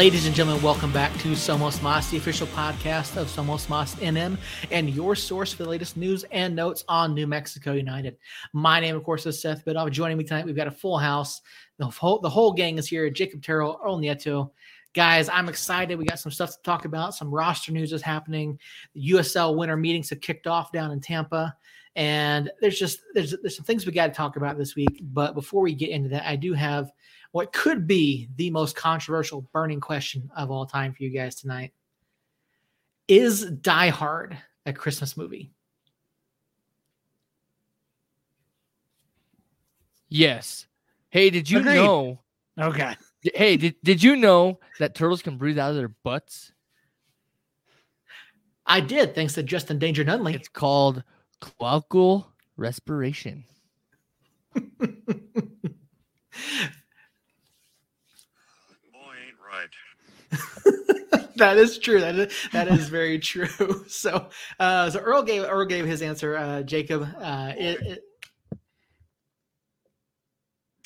Ladies and gentlemen, welcome back to Somos Mas, the official podcast of Somos Mas NM, and your source for the latest news and notes on New Mexico United. My name, of course, is Seth Bidoff. Joining me tonight, we've got a full house. The whole, the whole gang is here. Jacob Terrell, Earl Nieto. Guys, I'm excited. We got some stuff to talk about. Some roster news is happening. The USL winter meetings have kicked off down in Tampa. And there's just there's there's some things we got to talk about this week. But before we get into that, I do have what could be the most controversial burning question of all time for you guys tonight. Is Die Hard a Christmas movie? Yes. Hey, did you Agreed. know? Okay. Hey, did, did you know that turtles can breathe out of their butts? I did, thanks to Justin Danger Nunley. It's called cloacal respiration. Boy, ain't right. that is true. That is that is very true. So, uh, so Earl gave Earl gave his answer. Uh, Jacob, uh, it, it,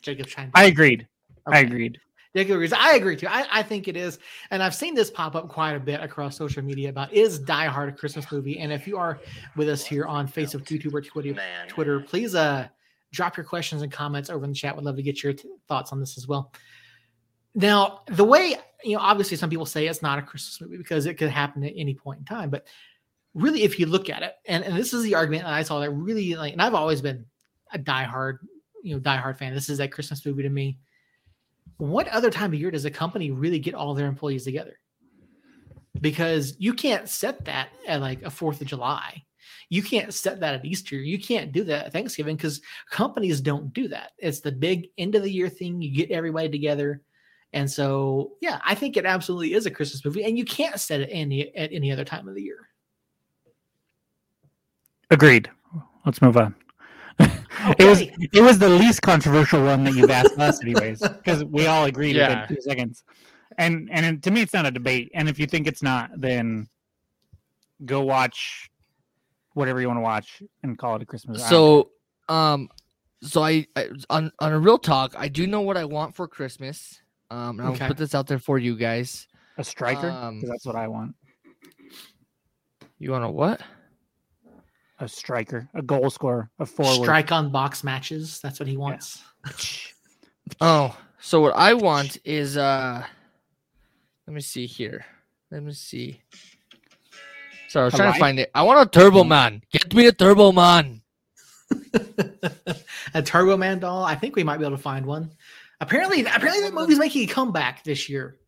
Jacob's trying. To, I agreed. I agreed. Jacob agrees. I agree too. I, I think it is, and I've seen this pop up quite a bit across social media about is Die Hard a Christmas movie? And if you are with us here on Facebook, YouTube, or Twitter, Man. Twitter, please uh drop your questions and comments over in the chat. We'd love to get your t- thoughts on this as well. Now, the way you know, obviously, some people say it's not a Christmas movie because it could happen at any point in time. But really, if you look at it, and, and this is the argument that I saw that really like, and I've always been a diehard, you know, diehard fan. This is a Christmas movie to me. What other time of year does a company really get all their employees together? Because you can't set that at like a Fourth of July. You can't set that at Easter. You can't do that at Thanksgiving because companies don't do that. It's the big end of the year thing. You get everybody together. And so, yeah, I think it absolutely is a Christmas movie, and you can't set it any at any other time of the year. Agreed. Let's move on. it was it was the least controversial one that you've asked us, anyways, because we all agreed Yeah. within two seconds. And and to me, it's not a debate. And if you think it's not, then go watch whatever you want to watch and call it a Christmas. I So, um, so I, I on on a real talk, I do know what I want for Christmas. Um, and I'll Okay. put this out there for you guys. a striker, um, that's what I want. You want a what? A striker, a goal scorer, a forward. Strike on box matches. That's what he wants. Oh, so what I want is uh, let me see here. Let me see. Sorry, I was trying to find it. I want a Turbo Man. Get me a Turbo Man. a Turbo Man doll. I think we might be able to find one. Apparently, apparently that movie's making a comeback this year.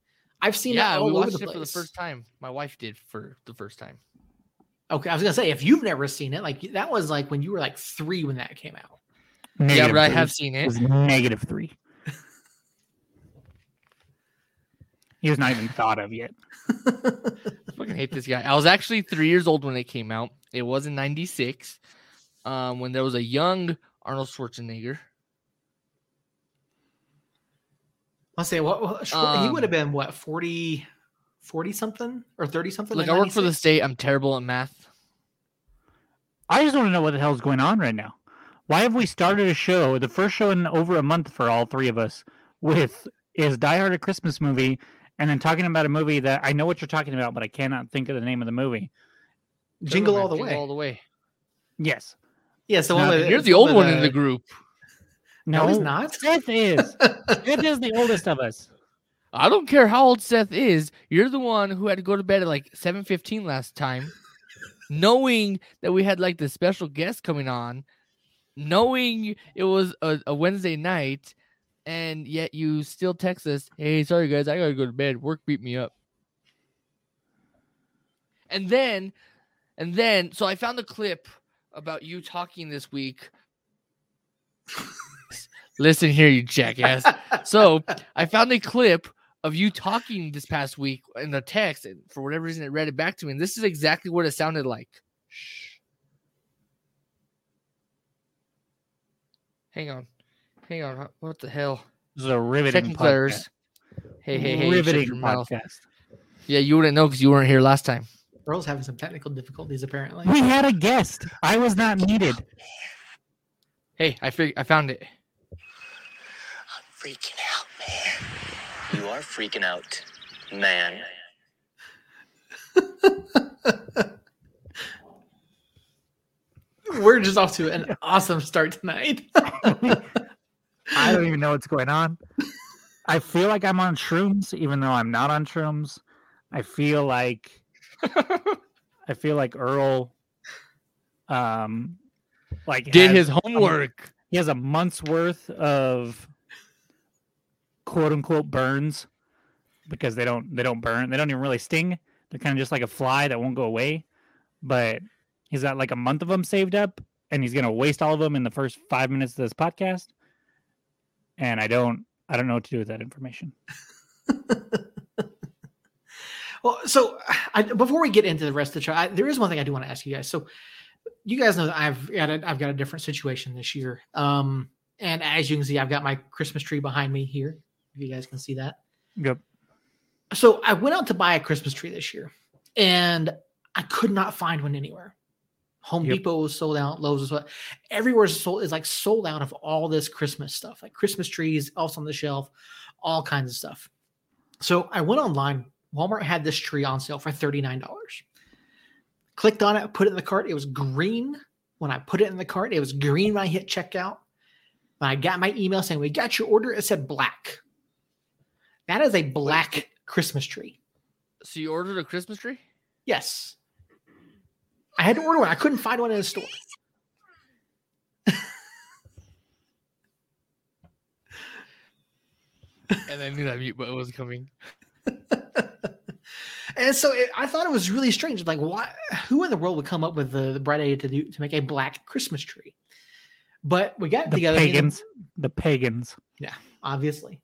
I've seen Yeah, that all we over watched the it for the first time. My wife did for the first time. Okay, I was gonna say if you've never seen it, like that was like when you were like three when that came out. yeah, Negative but I have seen It it. was negative three. he was not even thought of yet. fucking hate this guy. I was actually three years old when it came out. It was in '96, um, when there was a young Arnold Schwarzenegger. Let's say what, what Schwar- he Um, would have been what 40, 40 something or thirty something. Like I work for the state. I'm terrible at math. I just want to know what the hell's going on right now. Why have we started a show, the first show in over a month for all three of us, with is Die Hard a Christmas movie, and then talking about a movie that I know what you're talking about, but I cannot think of the name of the movie. Jingle Turbo all Man, the Jingle way. all the way. Yes. Yeah, so No, one with- You're the old one in the group. No, he's not. Seth is. Seth is the oldest of us. I don't care how old Seth is. You're the one who had to go to bed at like 7:15 last time, knowing that we had like the special guest coming on, knowing it was a, a Wednesday night, and yet you still text us, "Hey, sorry guys, I gotta go to bed. Work beat me up." And then, and then, so I found a clip about you talking this week. Listen here, you jackass. so I found a clip of you talking this past week in the text, and for whatever reason, it read it back to me. And this is exactly what it sounded like. Shh. Hang on, hang on. What the hell? This is a riveting Checking podcast. players. Hey, hey, hey! shut riveting your mouth. podcast. Yeah, you wouldn't know because you weren't here last time. Earl's having some technical difficulties apparently. We had a guest. I was not needed. Hey, I fig- I found it. I'm freaking out, man. You are freaking out. man. We're just off to an awesome start tonight. I don't even know what's going on. I feel like I'm on shrooms, even though I'm not on shrooms. I feel like I feel like Earl um like Did has his a- homework. he has a month's worth of quote unquote burns because they don't they don't burn they don't even really sting they're kind of just like a fly that won't go away but he's got like a month of them saved up and he's gonna waste all of them in the first five minutes of this podcast and i don't i don't know what to do with that information Well, so I, before we get into the rest of the show, I, there is one thing I do want to ask you guys. So, you guys know that I've got a, I've got a different situation this year. Um, and as you can see, I've got my Christmas tree behind me here. If you guys can see that. yep So I went out to buy a Christmas tree this year, and I could not find one anywhere. Home Yep. Depot was sold out. Lowe's was sold. out. Everywhere is sold is like sold out of all this Christmas stuff, like Christmas trees, also on the shelf, all kinds of stuff. So I went online. Walmart had this tree on sale for thirty nine dollars. Clicked on it, put it in the cart. It was green. When I put it in the cart, it was green when I hit checkout. When I got my email saying we got your order, it said black. That is a black Christmas tree. So you ordered a Christmas tree? Yes. I had to order one. I couldn't find one in the store. And I knew that mute button was coming. and so it, I thought it was really strange. Like, why? Who in the world would come up with the, the bright idea to do to make a black Christmas tree? But we got the together. me and the- pagans the pagans Yeah, obviously.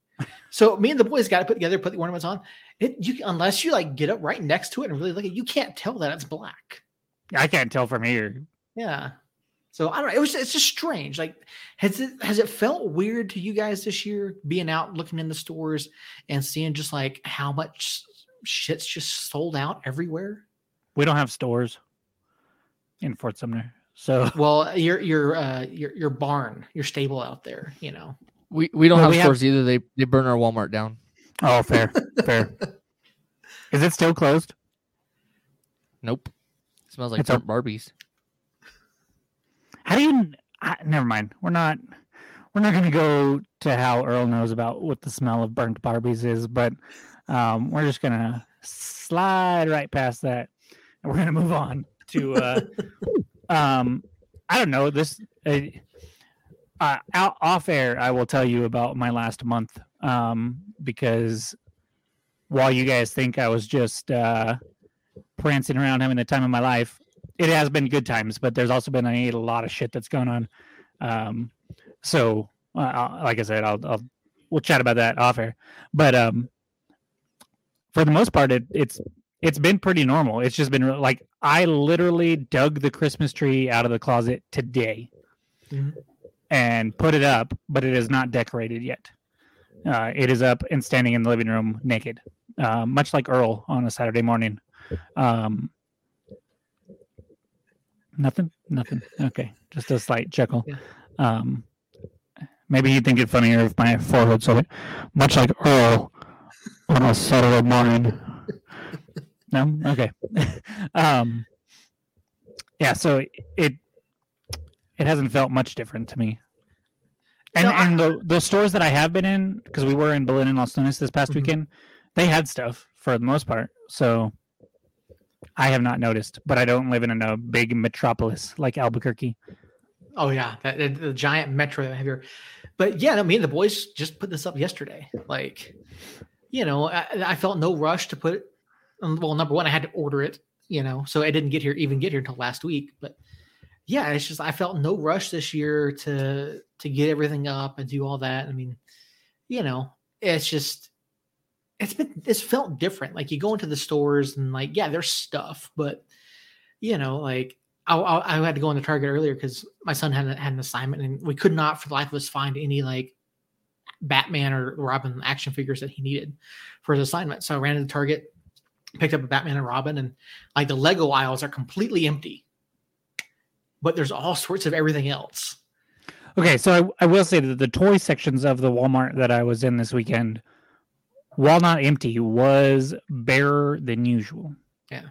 So me and the boys got to put together, put the ornaments on. It you unless you like get up right next to it and really look at, it, you can't tell that it's black. i can't tell from here Yeah. So I don't know. It was it's just strange. Like, has it has it felt weird to you guys this year being out looking in the stores and seeing just like how much shit's just sold out everywhere? we don't have stores in fort sumner so Well, your your uh your your barn, your stable out there, you know. We we don't have we have- stores either. They they burn our Walmart down. oh fair fair is it still closed Nope. smells like It's a- burnt Barbies. How do you? I, never mind. We're not. We're not going to go to how Earl knows about what the smell of burnt Barbies is, but um, we're just going to slide right past that, and we're going to move on to. Uh, um, I don't know this. Uh, uh, out off air, I will tell you about my last month um, because while you guys think I was just uh, prancing around having the time of my life, it has been good times, but there's also been a, lot of shit that's going on. Um, so, uh, like I said, I'll, I'll we'll chat about that off air. But um, for the most part, it, it's it's been pretty normal. It's just been like I literally dug the Christmas tree out of the closet today Mhm. And put it up, but it is not decorated yet. Uh, it is up and standing in the living room naked, uh, much like Earl on a Saturday morning. Um, nothing, nothing. Okay, just a slight chuckle. Um, maybe you'd think it funnier if my forehead said it, much like Earl on a Saturday morning. No, okay. um, yeah, so it it hasn't felt much different to me. And I- and the the stores that I have been in, because we were in Belen and Los Lunas this past Mhm. weekend, they had stuff for the most part. So I have not noticed, but I don't live in a big metropolis like Albuquerque. Oh yeah, that, that- the giant metro that I have here. But yeah, I mean the boys just put this up yesterday. Like, you know, I, I felt no rush to put. Well, number one, I had to order it. You know, so I didn't get here, even get here until last week. But yeah, it's just I felt no rush this year to to get everything up and do all that. I mean, you know, it's just it's been it's felt different. Like you go into the stores and like yeah, there's stuff, but you know, like I, I, I had to go into Target earlier because my son had, had an assignment and we could not for the life of us find any like Batman or Robin action figures that he needed for his assignment. So I ran into Target, picked up a Batman and Robin, and like the Lego aisles are completely empty, but there's all sorts of everything else. Okay, so I, I will say that the toy sections of the Walmart that I was in this weekend while not empty, was barer than usual. Yeah,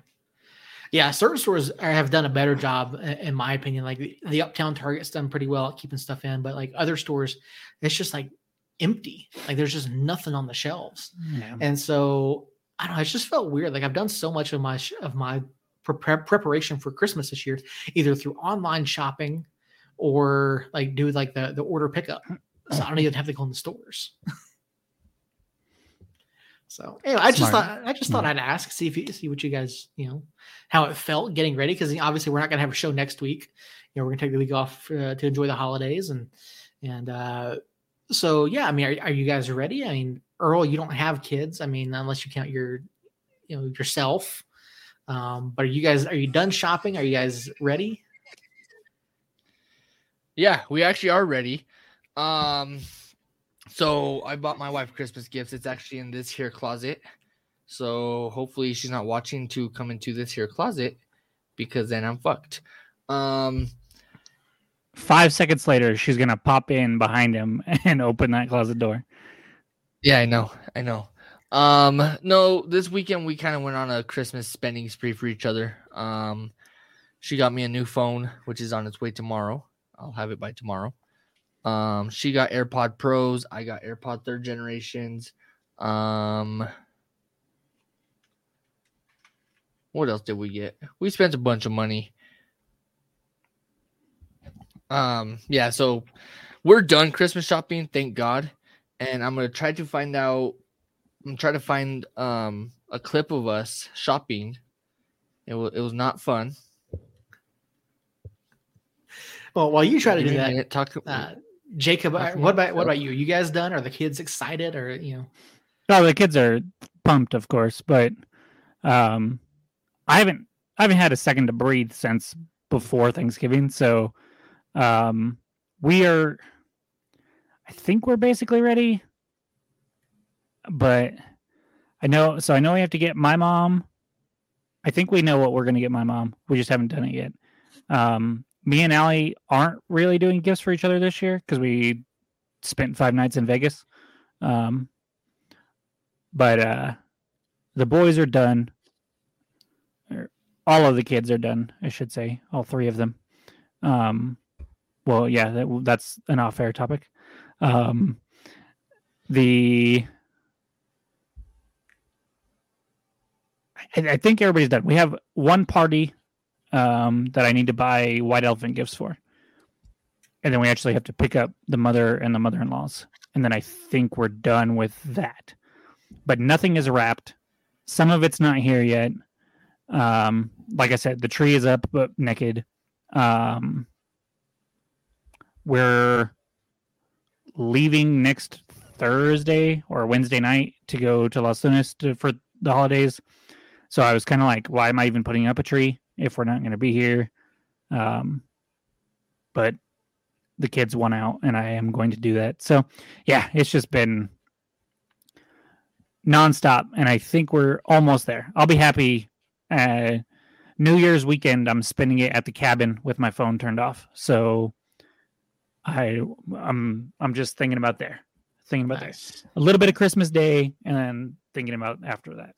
Yeah, certain stores have done a better job, in my opinion. Like the, the Uptown Target's done pretty well at keeping stuff in, but like other stores, it's just like empty. Like there's just nothing on the shelves. Yeah. And so I don't know. It just felt weird. Like I've done so much of my of my pre- preparation for Christmas this year, either through online shopping or like do like the the order pickup. So I don't even have to go in the stores. so anyway, I just thought I just thought I'd ask, see if you see what you guys you know how it felt getting ready because obviously we're not gonna have a show next week. You know we're gonna take the week off uh, to enjoy the holidays and and uh so yeah, I mean, are, are you guys ready? I mean, Earl, you don't have kids. I mean, unless you count your, you know, yourself. Um, but are you guys are you done shopping? Are you guys ready? Yeah, we actually are ready. Um, so I bought my wife Christmas gifts. It's actually in this here closet. So hopefully she's not watching to come into this here closet because then I'm fucked. Um, Five seconds later, she's gonna pop in behind him and open that closet door. yeah, I know, I know. Um, no, this weekend we kind of went on a Christmas spending spree for each other. Um, she got me a new phone, which is on its way tomorrow. I'll have it by tomorrow. Um, she got AirPod Pros. I got AirPod third generations. Um, what else did we get? We spent a bunch of money. Um, yeah, so we're done Christmas shopping, thank God. And I'm gonna try to find out. I'm trying to find um a clip of us shopping. It was it was not fun. Well, while you try to Give do that, Talk. uh, Jacob, Talk uh, what about what about about you? You guys done? Are the kids excited? Or you know? Oh, the kids are pumped, of course, but um, I haven't I haven't had a second to breathe since before Thanksgiving. So, um, we are. I think we're basically ready, but I know. So I know we have to get my mom. I think we know what we're going to get my mom. We just haven't done it yet. Um, me and Allie aren't really doing gifts for each other this year because we spent five nights in Vegas. Um, but uh the boys are done all of the kids are done i should say all three of them um well yeah that, that's an off-air topic um the I, think everybody's done we have one party um that i need to buy white elephant gifts for and then we actually have to pick up the mother and the mother-in-laws and then i think we're done with that but nothing is wrapped. Some of it's not here yet. Um, like I said, the tree is up but naked. Um, we're leaving next Thursday or Wednesday night to go to Los Lunas to, for the holidays. So I was kind of like, why am I even putting up a tree if we're not going to be here? Um, but the kids won out, and I am going to do that. So yeah, it's just been nonstop, and I think we're almost there. I'll be happy. Uh, New Year's weekend, I'm spending it at the cabin with my phone turned off. So I, I'm, I'm just thinking about there, thinking about there. Nice. A little bit of Christmas Day, and then thinking about after that.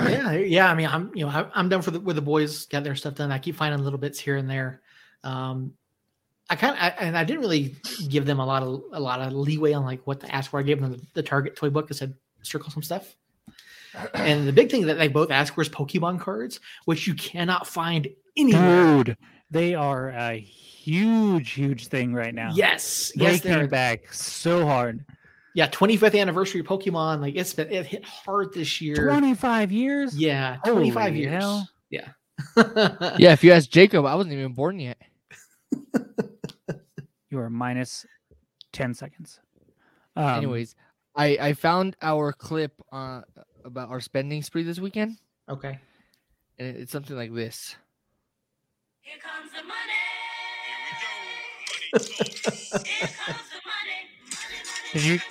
Yeah, yeah. I mean, I'm you know I- I'm done for the with the boys got their stuff done. I keep finding little bits here and there. Um, I kind of and I didn't really give them a lot of a lot of leeway on like what to ask for. I gave them the, the Target toy book. I said circle some stuff. And the big thing that they both asked for is Pokemon cards, which you cannot find anywhere. Dude, they are a huge, huge thing right now. Yes, they yes, came they're back so hard. Yeah. 25th anniversary of Pokemon. Like it's been it hit hard this year. 25 years. Yeah, Holy 25 years. hell. Yeah. Yeah, if you ask Jacob, I wasn't even born yet. You are minus 10 seconds. Um, Anyways, I I found our clip uh about our spending spree this weekend, Okay. and it's something like this. Here comes the money. Here comes the money. Money, money, Did you- money,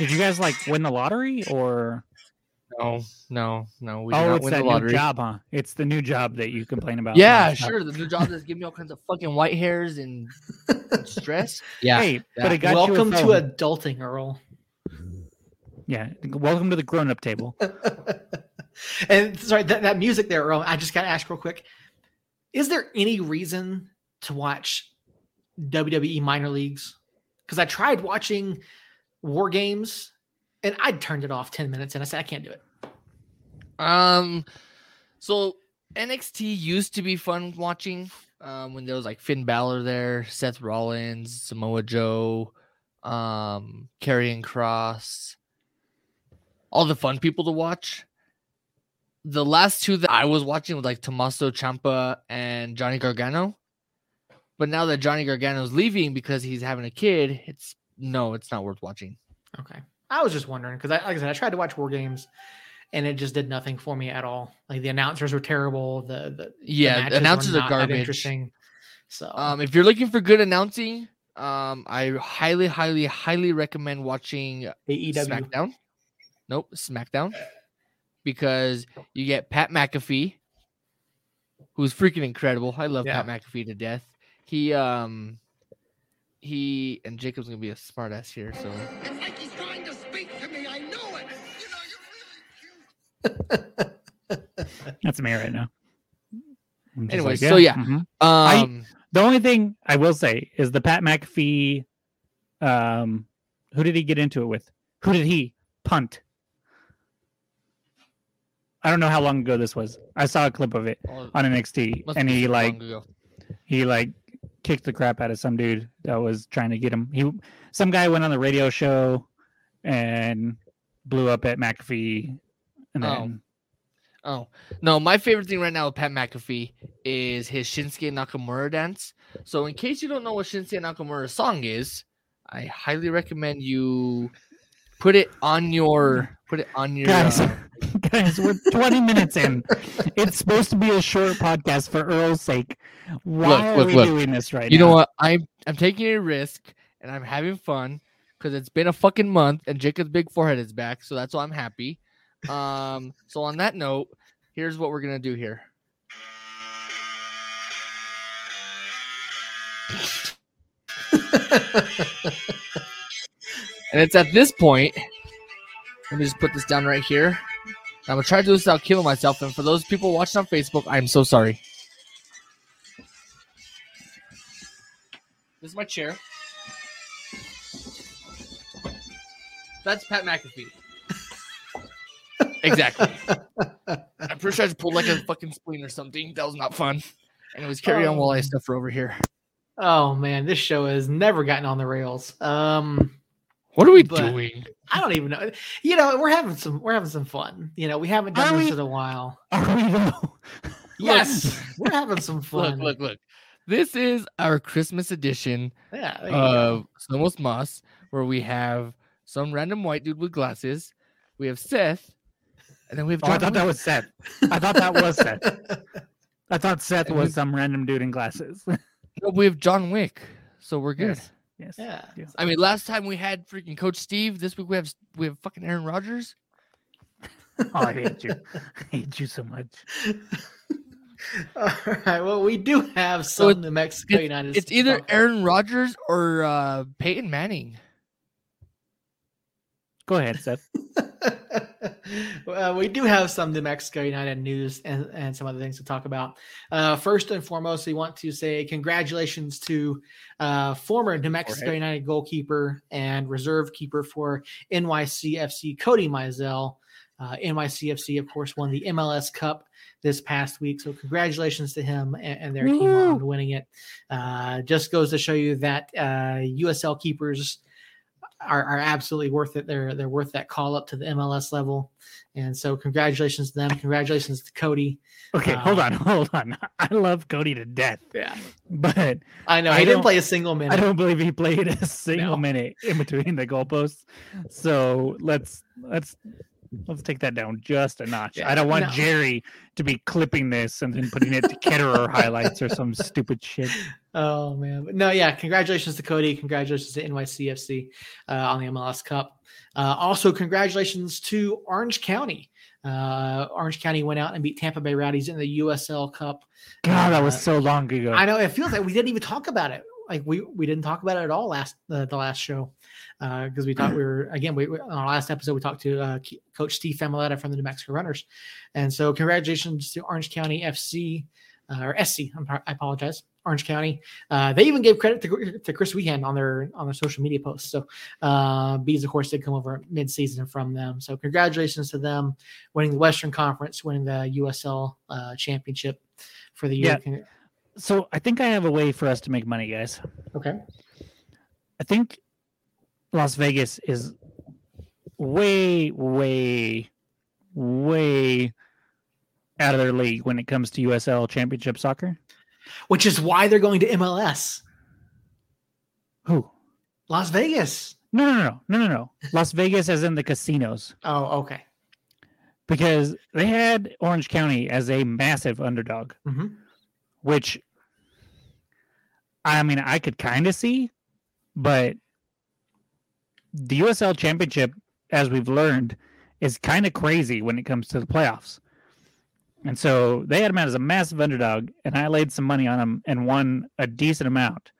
did you guys like win the lottery or? No, no, no. We oh, it's win that the new job, huh? It's the new job that you complain about. Yeah, sure. The new job that's giving me all kinds of fucking white hairs and stress. Yeah. Hey, but yeah. it got Welcome you a to adulting, Earl. Yeah. Welcome to the grown-up table. and sorry, that, that music there, Earl, I just got to ask real quick. Is there any reason to watch WWE minor leagues? Because I tried watching War Games and I turned it off 10 minutes and I said, I can't do it. Um, so NXT used to be fun watching. Um, when there was like Finn Balor there, Seth Rollins, Samoa Joe, um, Karrion Kross, all the fun people to watch. The last two that I was watching was like Tommaso Ciampa and Johnny Gargano. But now that Johnny Gargano's leaving because he's having a kid, it's no, it's not worth watching. Okay. I was just wondering because, I, like I said, I tried to watch War Games and it just did nothing for me at all. Like the announcers were terrible. The, the, the Yeah, matches were announcers are garbage. Interesting. So, Um, if you're looking for good announcing, um, I highly, highly, highly recommend watching AEW. SmackDown. Nope, SmackDown, because you get Pat McAfee, who's freaking incredible. I love Yeah. Pat McAfee to death. He, um, he and Jacob's gonna be a smartass here, so It's like he's trying to speak to me. I know it. You know, you're really cute. That's me right now. I'm just Anyway, so yeah. mhm. um, The only thing I will say is the Pat McAfee. Um, who did he get into it with? Who did he punt? I don't know how long ago this was. I saw a clip of it on NXT, and he like he like kicked the crap out of some dude that was trying to get him. He some guy went on the radio show and blew up at McAfee, and Oh. then Oh no, my favorite thing right now with Pat McAfee is his Shinsuke Nakamura dance. So in case you don't know what Shinsuke Nakamura's song is, I highly recommend you put it on your put it on your guys, uh, guys, we're 20 minutes in. It's supposed to be a short podcast for Earl's sake. Why Look, are look, we look. doing this right You now? You know what? I'm I'm taking a risk and I'm having fun because it's been a fucking month and Jacob's big forehead is back, so that's why I'm happy. Um, so on that note, here's what we're gonna do here. And it's at this point. Let me just put this down right here. I'm gonna try to do this without killing myself. And for those people watching on Facebook, I'm so sorry. This is my chair. That's Pat McAfee. exactly. I'm pretty sure I just pulled like a fucking spleen or something. That was not fun. Anyways, carry on while I stuff over here. oh man, this show has never gotten on the rails. Um, What are we But- doing? I don't even know. You know, we're having some we're having some fun. You know, we haven't done Are this we? in a while. Are we though? Yes, we're having some fun. look, look. Look. This is our Christmas edition Yeah, there of go. Snowmost Moss, where we have some random white dude with glasses. We have Seth, and then we have Oh, I thought that was Seth. I thought that was Seth. I thought Seth And was we- some random dude in glasses. No, we have John Wick, so we're good. Yes. Yes. yeah. Yes. I mean, last time we had freaking Coach Steve. This week we have we have fucking Aaron Rodgers. Oh, I hate you. I hate you so much. All right. Well, we do have So some it- New Mexico United. It's either. Aaron Rodgers or uh, Peyton Manning. Go ahead, Seth. well, we do have some New Mexico United news and, and some other things to talk about. Uh, first and foremost, we want to say congratulations to uh, former New Mexico. United goalkeeper and reserve keeper for NYCFC, Cody Mizell. Uh, NYCFC, of course, won the MLS Cup this past week. So, congratulations to him and, and their team on winning it. Uh, just goes to show you that uh, USL keepers are, are absolutely worth it. They're they're worth that call up to the MLS level. And so congratulations to them. Congratulations to Cody. Okay, hold Uh, on, hold on. I love Cody to death, Yeah. but I know I he didn't play a single minute. I don't believe he played a single No. minute in between the goalposts. So let's let's let's take that down just a notch. Yeah, I don't want no. Jerry to be clipping this and then putting it to Ketterer highlights or some stupid shit. Oh man, but no, yeah. Congratulations to Cody. Congratulations to NYCFC uh, on the MLS Cup. Uh, also, congratulations to Orange County. Uh, Orange County went out and beat Tampa Bay Rowdies in the USL Cup. God, that was Uh, so long ago. I know it feels like we didn't even talk about it like we we didn't talk about it at all last uh, the last show because we thought we were again we, we on our last episode we talked to uh, Coach Steve Familetta from the New Mexico Runners, and so congratulations to Orange County FC uh, or SC. I'm, I apologize, Orange County. Uh, they even gave credit to, to Chris Wehan on their on their social media posts. So uh, Bees, of course, did come over mid season from them. So congratulations to them winning the Western Conference, winning the USL uh, championship for the year. So I think I have a way for us to make money, guys. Okay. I think Las Vegas is way, way, way out of their league when it comes to USL Championship soccer. Which is why they're going to MLS. Who? Las Vegas. No, no, no, no, no, no. Las Vegas, as in the casinos, Oh, okay. because they had Orange County as a massive underdog, hmm which I mean, I could kind of see, but the USL Championship, as we've learned, is kind of crazy when it comes to the playoffs. And so they had him out as a massive underdog, and I laid some money on him and won a decent amount.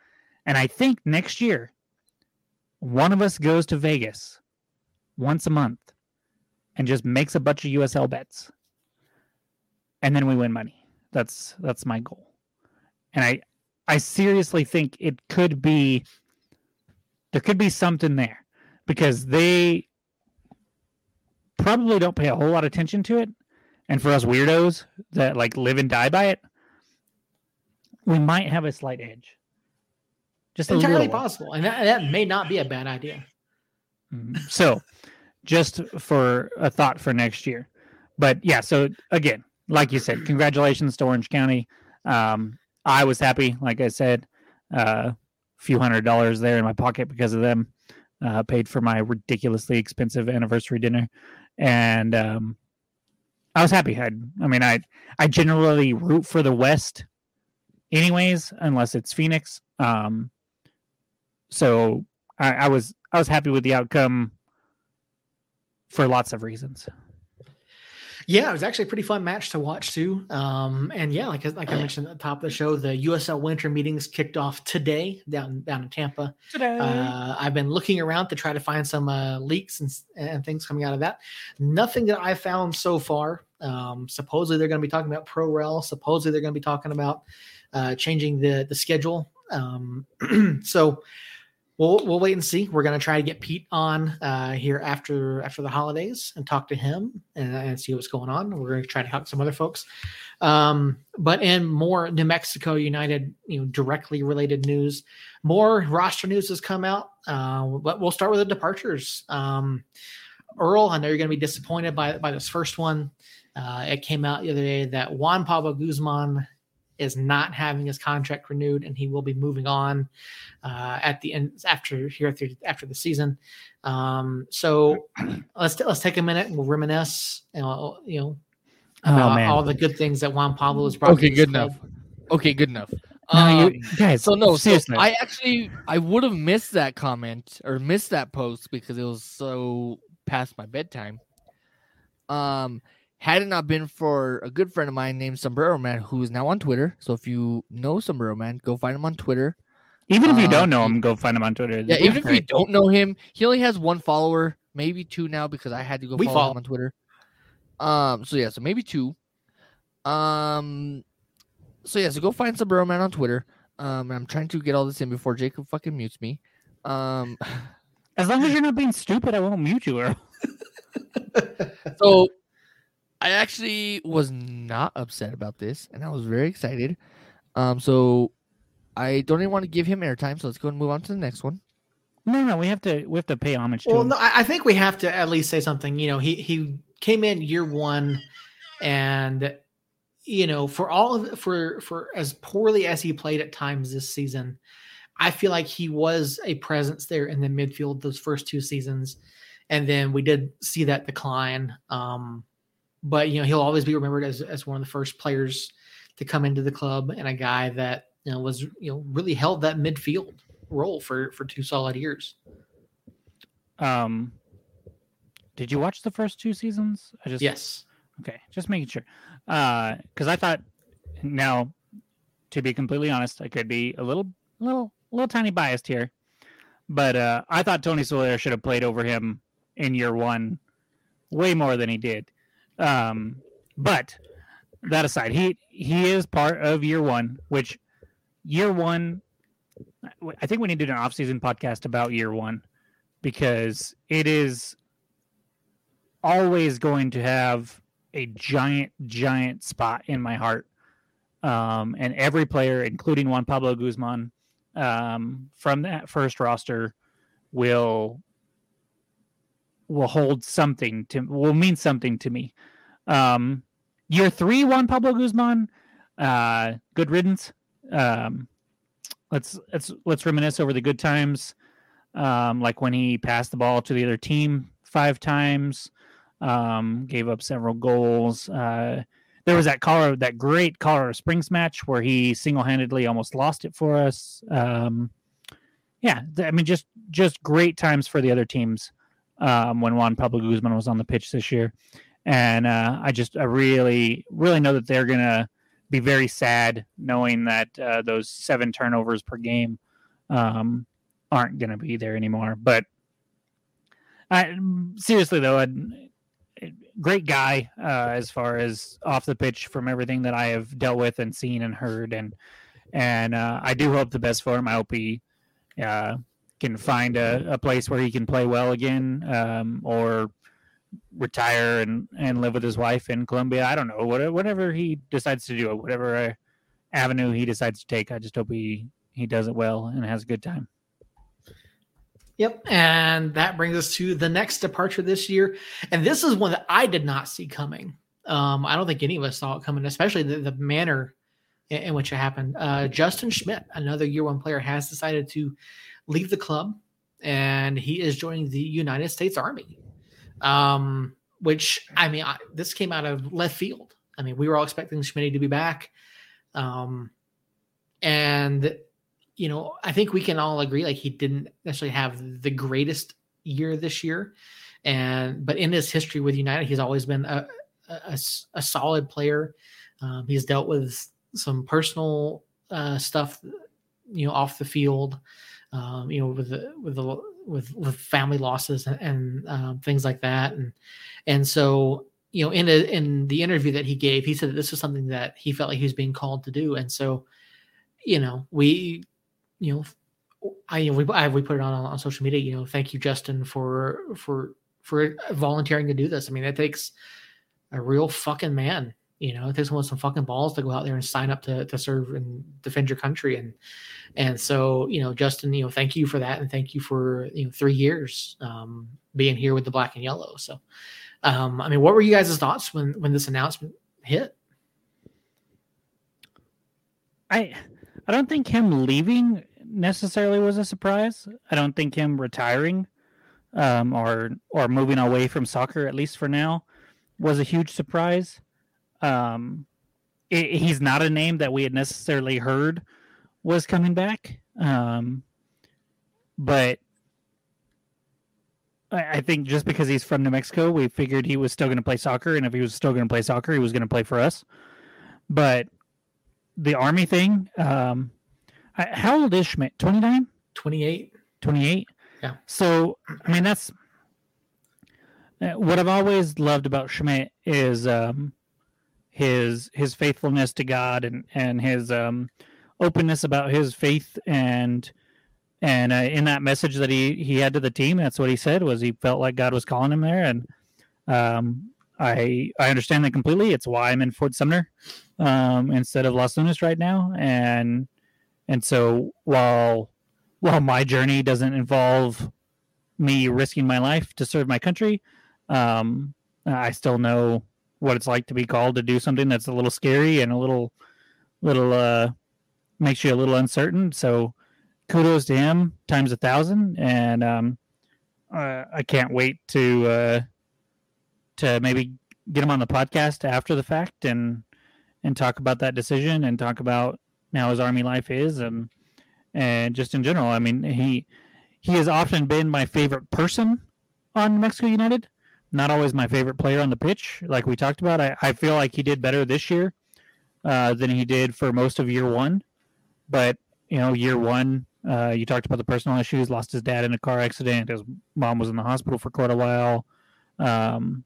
And I think next year, one of us goes to Vegas once a month and just makes a bunch of USL bets. And then we win money. That's that's my goal. And I I seriously think it could be there could be something there because they probably don't pay a whole lot of attention to it. And for us weirdos that like live and die by it, we might have a slight edge. Just Entirely possible. And that, that may not be a bad idea. Mhm. So, just for a thought for next year. But yeah, so again, like you said, congratulations to Orange County. Um, I was happy, like I said, a uh, few hundred dollars there in my pocket because of them. Uh, paid for my ridiculously expensive anniversary dinner, and um, I was happy. I, I mean, I I generally root for the West, anyways, unless it's Phoenix. Um, so I, I was I was happy with the outcome for lots of reasons. Yeah, it was actually a pretty fun match to watch too. Um, and yeah, like like I mentioned at the top of the show, the USL Winter meetings kicked off today down down in Tampa. Uh, I've been looking around to try to find some uh, leaks and, and things coming out of that. Nothing that I found so far. Um, supposedly they're going to be talking about pro rel. Supposedly they're going to be talking about uh, changing the the schedule. Um, so we'll we'll wait and see. We're to try to get Pete on uh, here after after the holidays and talk to him and, and see what's going on. We're to try to to some other folks. Um, but in more New Mexico United, you know, directly related news, more roster news has come out. Uh, but we'll start with the departures. Um, Earl, I know you're to be disappointed by by this first one. Uh, it came out the other day that Juan Pablo Guzman is not having his contract renewed, and he will be moving on uh, at the end after here after, after the season. Um, so let's let's take a minute and we'll reminisce. You know, you know Oh about man, all the good things that Juan Pablo has brought. Okay, this good club. enough. Okay, good enough. no, Um, you, guys. so no, so seriously. I actually I would have missed that comment or missed that post because it was so past my bedtime. Um, had it not been for a good friend of mine named Sombrero Man, who is now on Twitter. So if you know Sombrero Man, go find him on Twitter. even if you don't know him, go find him on Twitter. Yeah, even if you don't know him, he only has one follower, maybe two now because I had to go We follow, follow. him on Twitter. Um, so yeah, so maybe two. Um, so yeah, so go find Sombrero Man on Twitter. Um, and I'm trying to get all this in before Jacob fucking mutes me. Um, as long as you're not being stupid, I won't mute you. Earl. so I actually was not upset about this, and I was very excited. Um, so I don't even want to give him airtime, so let's go and move on to the next one. No, no, we have to we have to pay homage to Well, him. no, I, I think we have to at least say something. You know, he he came in year one, and you know, for all of for for as poorly as he played at times this season, I feel like he was a presence there in the midfield those first two seasons, and then we did see that decline. Um, but you know, he'll always be remembered as as one of the first players to come into the club and a guy that you know was you know really held that midfield role for for two solid years. Um, did you watch the first two seasons? I just Yes. Okay, just making sure. Because I thought now, to be completely honest, I could be a little, little little tiny biased here, but uh, I thought Tony Soler should have played over him in year one, way more than he did. Um, but that aside, he he is part of year one, which year one. I think we need to do an off-season podcast about year one because it is always going to have a giant, giant spot in my heart. Um, and every player, including Juan Pablo Guzman, um, from that first roster, will will hold something to will mean something to me. Um, year three, Juan Pablo Guzman, uh, good riddance. Um, let's let's let's reminisce over the good times, um, like when he passed the ball to the other team five times um, gave up several goals. Uh, there was that Colorado, that great Colorado Springs match where he single-handedly almost lost it for us. Um, yeah, I mean, just just great times for the other teams um, when Juan Pablo Guzman was on the pitch this year, and uh, I just I really really know that they're gonna be very sad knowing that uh, those seven turnovers per game um, aren't gonna be there anymore. But I, seriously though, I'd, great guy uh, as far as off the pitch from everything that I have dealt with and seen and heard and and uh, I do hope the best for him. I hope he uh, can find a, a, place where he can play well again um, or retire and, and live with his wife in Colombia. I don't know whatever, whatever he decides to do, whatever uh, avenue he decides to take. I just hope he he does it well and has a good time. Yep. And that brings us to the next departure this year. And this is one that I did not see coming. Um, I don't think any of us saw it coming, especially the, the manner in, in, which it happened. Uh, Justin Schmidt, another year one player, has decided to leave the club and he is joining the United States Army. Um, which, I mean, I, this came out of left field. I mean, we were all expecting Schmidt to be back. Um, and you know, I think we can all agree like he didn't necessarily have the greatest year this year, and but in his history with United, he's always been a a, a solid player. Um, he's dealt with some personal uh, stuff, you know, off the field, um, you know, with the with the with, with family losses and, and um, things like that, and and so you know, in a, in the interview that he gave, he said that this was something that he felt like he was being called to do, and so you know, we you know, I you know, we we put it on on social media. You know, thank you, Justin, for for for volunteering to do this. I mean, it takes a real fucking man. You know, it takes someone some fucking balls to go out there and sign up to to serve and defend your country. And and so you know, Justin, you know, thank you for that, and thank you for you know three years um, being here with the black and yellow. So, um, I mean, what were you guys' thoughts when when this announcement hit? I I don't think him leaving necessarily was a surprise. I don't think him retiring um, or or moving away from soccer, at least for now, was a huge surprise. Um, it, he's not a name that we had necessarily heard was coming back, um, but I, I think just because he's from New Mexico, we figured he was still going to play soccer, and if he was still going to play soccer, he was going to play for us. But the army thing, um, how old is Schmidt? 29? 28. 28? Yeah. So, I mean, that's uh, what I've always loved about Schmidt is um, his his faithfulness to God and and his um, openness about his faith and and uh, in that message that he he had to the team, that's what he said was he felt like God was calling him there, and um, I I understand that completely. It's why I'm in Fort Sumner um, instead of Los Lunas right now, and and so while while my journey doesn't involve me risking my life to serve my country, um, I still know what it's like to be called to do something that's a little scary and a little little uh, makes you a little uncertain. So kudos to him times a thousand, and um, uh, I can't wait to uh, to maybe get him on the podcast after the fact and and talk about that decision and talk about now his army life is and and just in general. I mean, he he has often been my favorite person on Mexico United. Not always my favorite player on the pitch, like we talked about. I, I feel like he did better this year uh, than he did for most of year one. But you know, year one Uh, you talked about the personal issues. Lost his dad in a car accident. His mom was in the hospital for quite a while. Um,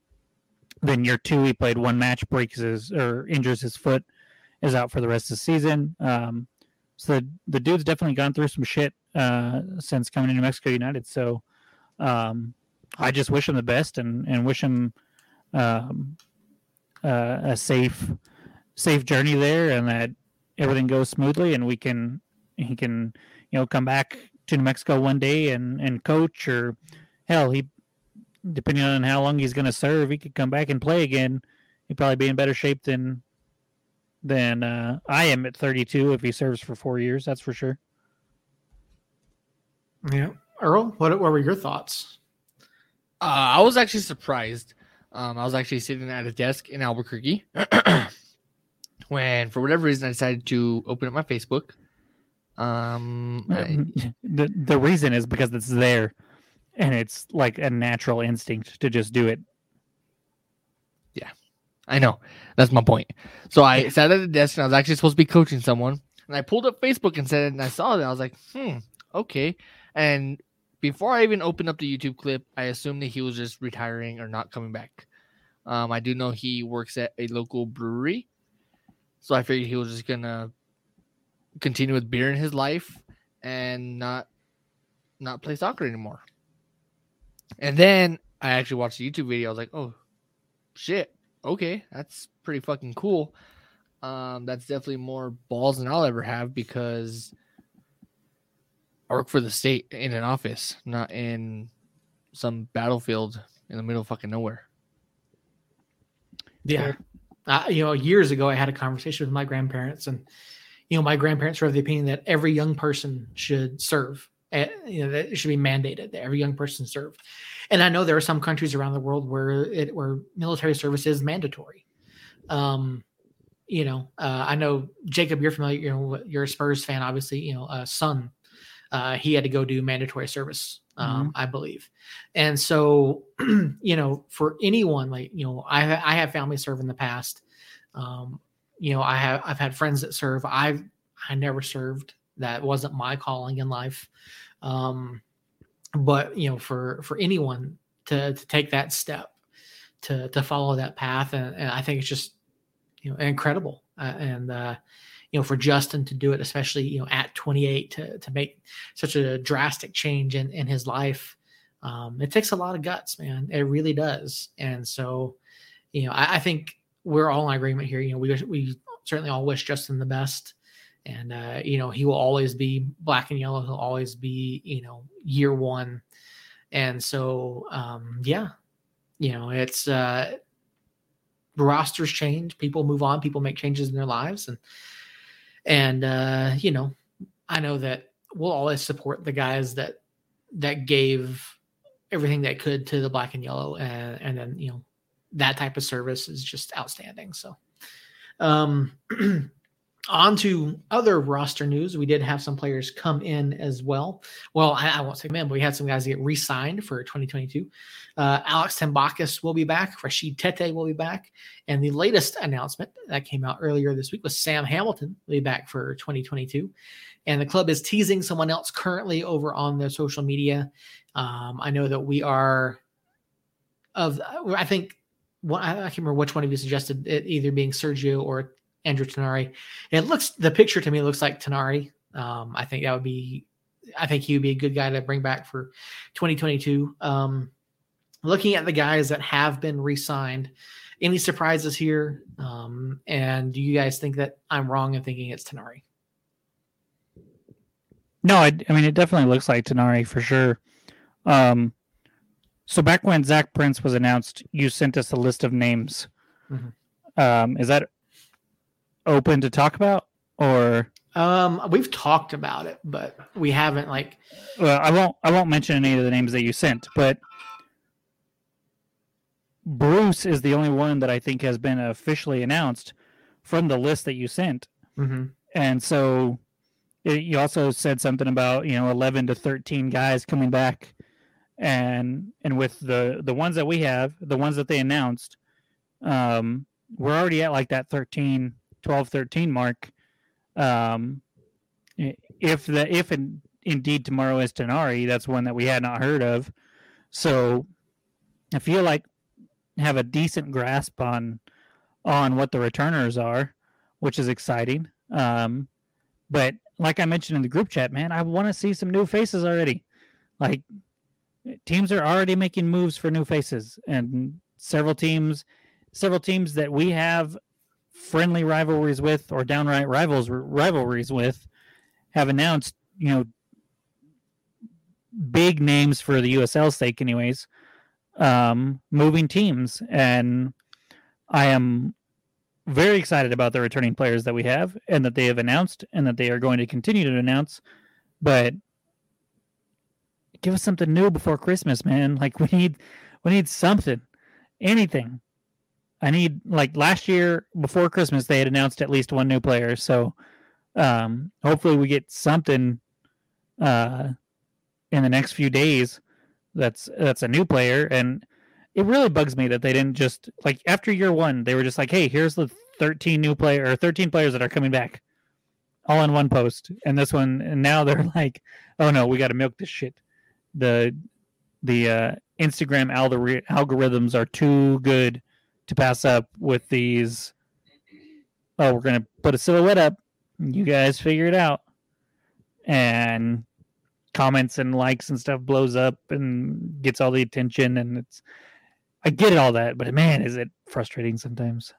then year two, he played one match, breaks his or injures his foot, is out for the rest of the season. Um, so the, the dude's definitely gone through some shit uh, since coming to New Mexico United. So um, I just wish him the best and and wish him um, uh, a safe safe journey there and that everything goes smoothly and we can he can you know come back to New Mexico one day and and coach or hell he depending on how long he's going to serve he could come back and play again he'd probably be in better shape than than uh, I am at 32 if he serves for four years that's for sure Yeah. Earl, what, what were your thoughts? Uh, I was actually surprised. Um, I was actually sitting at a desk in Albuquerque when, for whatever reason, I decided to open up my Facebook. Um, I- the the reason is because it's there and it's like a natural instinct to just do it Yeah, I know. That's my point. So I sat at the desk and I was actually supposed to be coaching someone. And I pulled up Facebook and said, and I saw that. I was like, hmm, okay. And before I even opened up the YouTube clip, I assumed that he was just retiring or not coming back. Um, I do know he works at a local brewery. So I figured he was just to continue with beer in his life and not not play soccer anymore. And then I actually watched the YouTube video. I was like, oh, shit okay, that's pretty fucking cool. Um, that's definitely more balls than I'll ever have because I work for the state in an office, not in some battlefield in the middle of fucking nowhere. Yeah. Uh, you know, years ago, I had a conversation with my grandparents, and you know, my grandparents were of the opinion that every young person should serve. Uh, you know, that it should be mandated that every young person serve. And I know there are some countries around the world where it where military service is mandatory. Um, you know, uh, I know Jacob, you're familiar. You know, you're a Spurs fan, obviously. You know, uh, son, uh, he had to go do mandatory service, um, I believe. And so, you know, for anyone like you know, I I have family serve in the past. Um, you know, I have I've had friends that serve. I've I never served. That wasn't my calling in life. Um, but you know, for for anyone to to take that step, to to follow that path, and, and I think it's just you know incredible. Uh, and uh, you know, for Justin to do it, especially you know at 28, to to make such a drastic change in in his life, um, it takes a lot of guts, man. It really does. And so, you know, I, I think we're all in agreement here. You know, we we certainly all wish Justin the best and uh, you know he will always be black and yellow. He'll always be you know year one, and so um, yeah, you know it's uh, rosters change, people move on, people make changes in their lives, and and uh, you know I know that we'll always support the guys that that gave everything they could to the black and yellow, and and then you know that type of service is just outstanding. So. Um, on to other roster news. We did have some players come in as well. Well, I, I won't say in, but we had some guys get re signed for 2022. Uh, Alex Tambakis will be back. Rashid Tetteh will be back. And the latest announcement that came out earlier this week was Sam Hamilton will be back for 2022. And the club is teasing someone else currently over on their social media. Um, I know that we are of, I think, one, I can't remember which one of you suggested it either being Sergio or Andrew Tinari. And it looks the picture to me looks like Tinari. Um, I think that would be I think he would be a good guy to bring back for 2022. Um, looking at the guys that have been re-signed, any surprises here? Um, and do you guys think that I'm wrong in thinking it's Tinari? No, I, I mean it definitely looks like Tinari for sure. Um, so back when Zach Prince was announced, you sent us a list of names. Mhm. Um, is that open to talk about, or Um, we've talked about it, but we haven't like well, I won't I won't mention any of the names that you sent, but Bruce is the only one that I think has been officially announced from the list that you sent. mhm. and so it, you also said something about you know 11 to 13 guys coming back and and with the the ones that we have the ones that they announced um we're already at like that 13 12 13 mark um if the if and indeed tomorrow is Tinari. That's one that we had not heard of. So I feel like have a decent grasp on on what the returners are, which is exciting. Um, but like I mentioned in the group chat, man, I want to see some new faces already. Like teams are already making moves for new faces, and several teams, several teams that we have friendly rivalries with or downright rivals rivalries with, have announced, you know, big names for the USL sake, anyways, um, moving teams, and I am very excited about the returning players that we have and that they have announced and that they are going to continue to announce. But give us something new before Christmas, man. Like we need we need something. Anything. I need like last year before Christmas they had announced at least one new player. So um hopefully we get something uh in the next few days that's that's a new player. And it really bugs me that they didn't just like after year one they were just like hey here's the 13 new player or 13 players that are coming back all in one post. And this one and now they're like oh no we got to milk this shit. The the uh, instagram algori- algorithms are too good to pass up with these. Oh we're gonna put a silhouette up. You guys figure it out. And comments and likes and stuff blows up and gets all the attention and it's I get all that, but man, is it frustrating sometimes.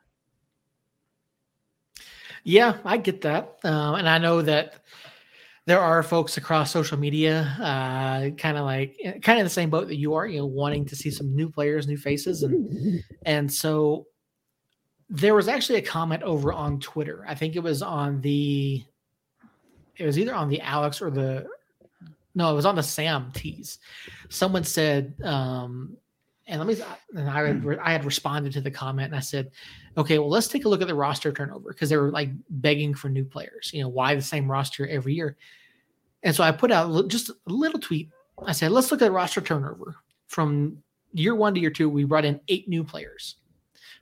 Yeah, I get that, um, and I know that there are folks across social media, uh, kind of like kind of the same boat that you are, you know, wanting to see some new players, new faces, and and so there was actually a comment over on Twitter. I think it was on the, it was either on the Alex or the, no, it was on the Sam tease. Someone said, um, and let me and I had, I had responded to the comment and I said, okay, well let's take a look at the roster turnover because they were like begging for new players. You know, why the same roster every year? And so I put out just a little tweet. I said, let's look at roster turnover from year one to year two. We brought in eight new players.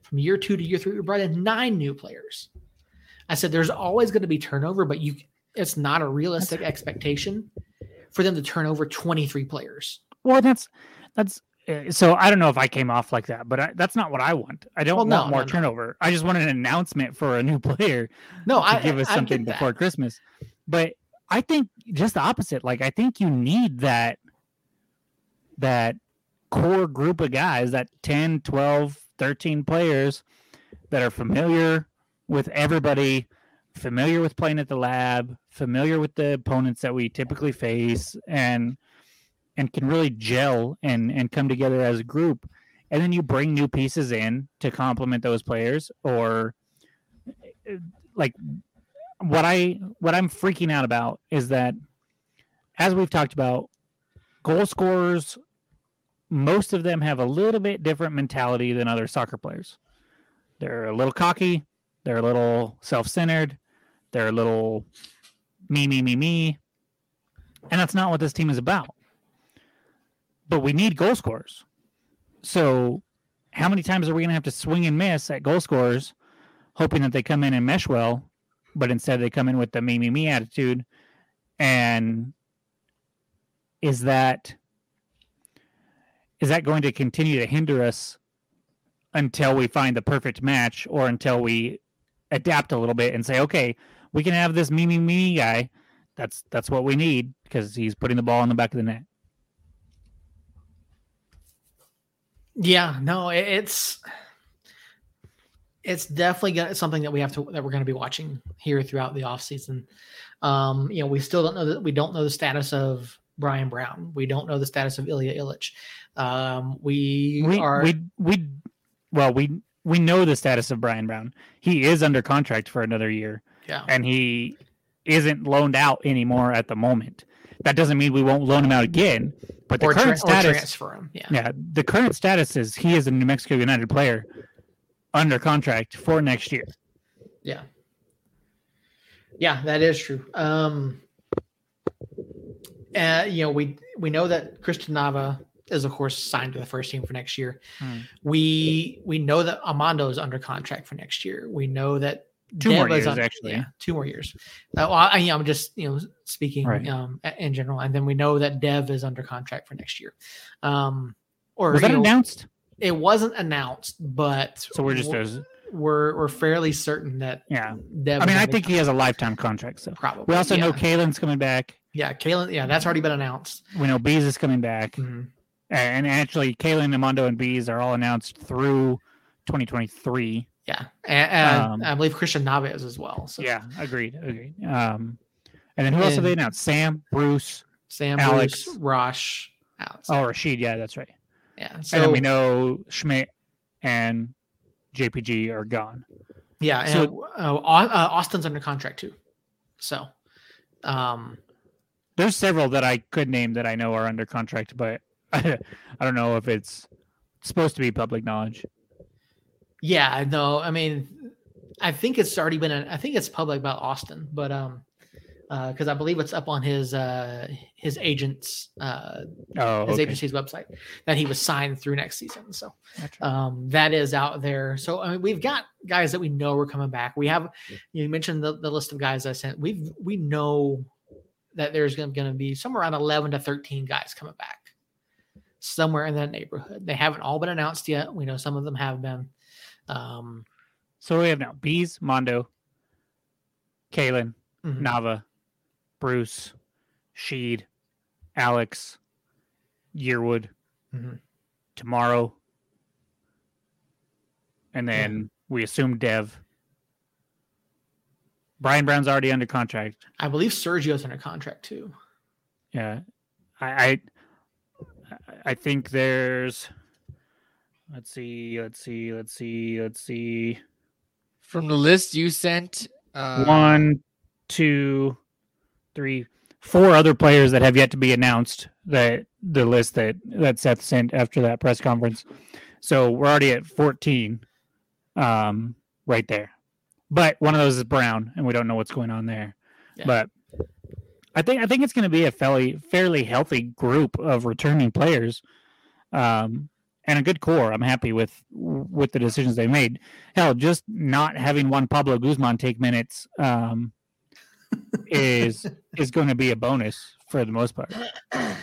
From year two to year three, we brought in nine new players. I said, there's always going to be turnover, but you it's not a realistic expectation for them to turn over 23 players. Well, that's that's Eh, so I don't know if I came off like that, but I, that's not what I want. I don't Well, no, want more no, no. turnover. I just want an announcement for a new player No, to I give us I something that. before Christmas. But I think just the opposite. Like I think you need that that core group of guys, that 10, 12, 13 players that are familiar with everybody, familiar with playing at the lab, familiar with the opponents that we typically face and and can really gel and and come together as a group. And then you bring new pieces in to complement those players or uh, like what I what I'm freaking out about is that as we've talked about goal scorers most of them have a little bit different mentality than other soccer players. They're a little cocky, they're a little self-centered, they're a little me me me me. And that's not what this team is about. But we need goal scorers. So how many times are we going to have to swing and miss at goal scorers hoping that they come in and mesh well, but instead they come in with the me me me attitude? And is that is that going to continue to hinder us until we find the perfect match or until we adapt a little bit and say okay we can have this me me me guy. That's that's what we need because he's putting the ball in the back of the net Yeah, no, it's it's definitely gonna, something that we have to that we're going to be watching here throughout the off season. Um, you know, we still don't know that we don't know the status of Brian Brown. We don't know the status of Ilija Ilic. Um, we, we are we we well we we know the status of Brian Brown he is under contract for another year yeah. and he isn't loaned out anymore at the moment that doesn't mean we won't loan him out again but the or, tra- current or status transfer him. Yeah. Yeah, the current status is he is a New Mexico United player under contract for next year. Yeah. Yeah, that is true. Um, uh, you know, we we know that Christian Nava is of course signed to the first team for next year. Hmm. We we know that Amando is under contract for next year. We know that Two more years, on- actually. Yeah, two more years. Uh, well, I, I'm just you know speaking Right. um, in general, and then we know that Dev is under contract for next year. Um, or Was that know, announced? it wasn't announced, but So we're just we're we're, we're fairly certain that yeah. Dev. I mean, I think he has a lifetime contract. So probably. we also yeah. know Kalen's coming back. Yeah, Kalen. Yeah, that's already been announced. We know Bees is coming back, Mhm. and actually, Kalen, Amando, and Bees are all announced through 2023. Yeah, and, and Um, I believe Christian Navas as well. So Yeah, agreed, agreed. Um, and then who else have they announced? Sam, Bruce, Sam, Alex. Bruce, Rosh, Alex. oh Rashid. Yeah, that's right. yeah. and So then we know Schmidt and JPG are gone. yeah, and so- uh, uh, Austin's under contract too. So, um, There's several that I could name that I know are under contract, but I don't know if it's supposed to be public knowledge. Yeah, no, I mean, I think it's already been. I think it's public about Austin, but um, because I believe it's up on his uh his agent's uh Oh, his okay. agency's website that he was signed through next season. So Gotcha. um, that is out there. So I mean, we've got guys that we know are coming back. We have you mentioned the, the list of guys I sent. We've we know that there's going to be somewhere around 11 to 13 guys coming back somewhere in that neighborhood. They haven't all been announced yet. We know some of them have been. Um, So we have now Bees, Mondo, Kalen, mhm. Nava, Bruce, Sheed, Alex, Yearwood, Mhm. tomorrow, and then we assume Dev. Brian Brown's already under contract. I believe Sergio's under contract too. Yeah, I, I, I think there's. Let's see. Let's see. Let's see. Let's see. From the list you sent, uh, One, two, three, four other players that have yet to be announced. That the list that that Seth sent after that press conference. So we're already at fourteen, um, right there. But one of those is Brown, and we don't know what's going on there. Yeah. But I think I think it's going to be a fairly fairly healthy group of returning players, um, and a good core. I'm happy with with the decisions they made. Hell, just not having one Pablo Guzman take minutes um, is is going to be a bonus for the most part.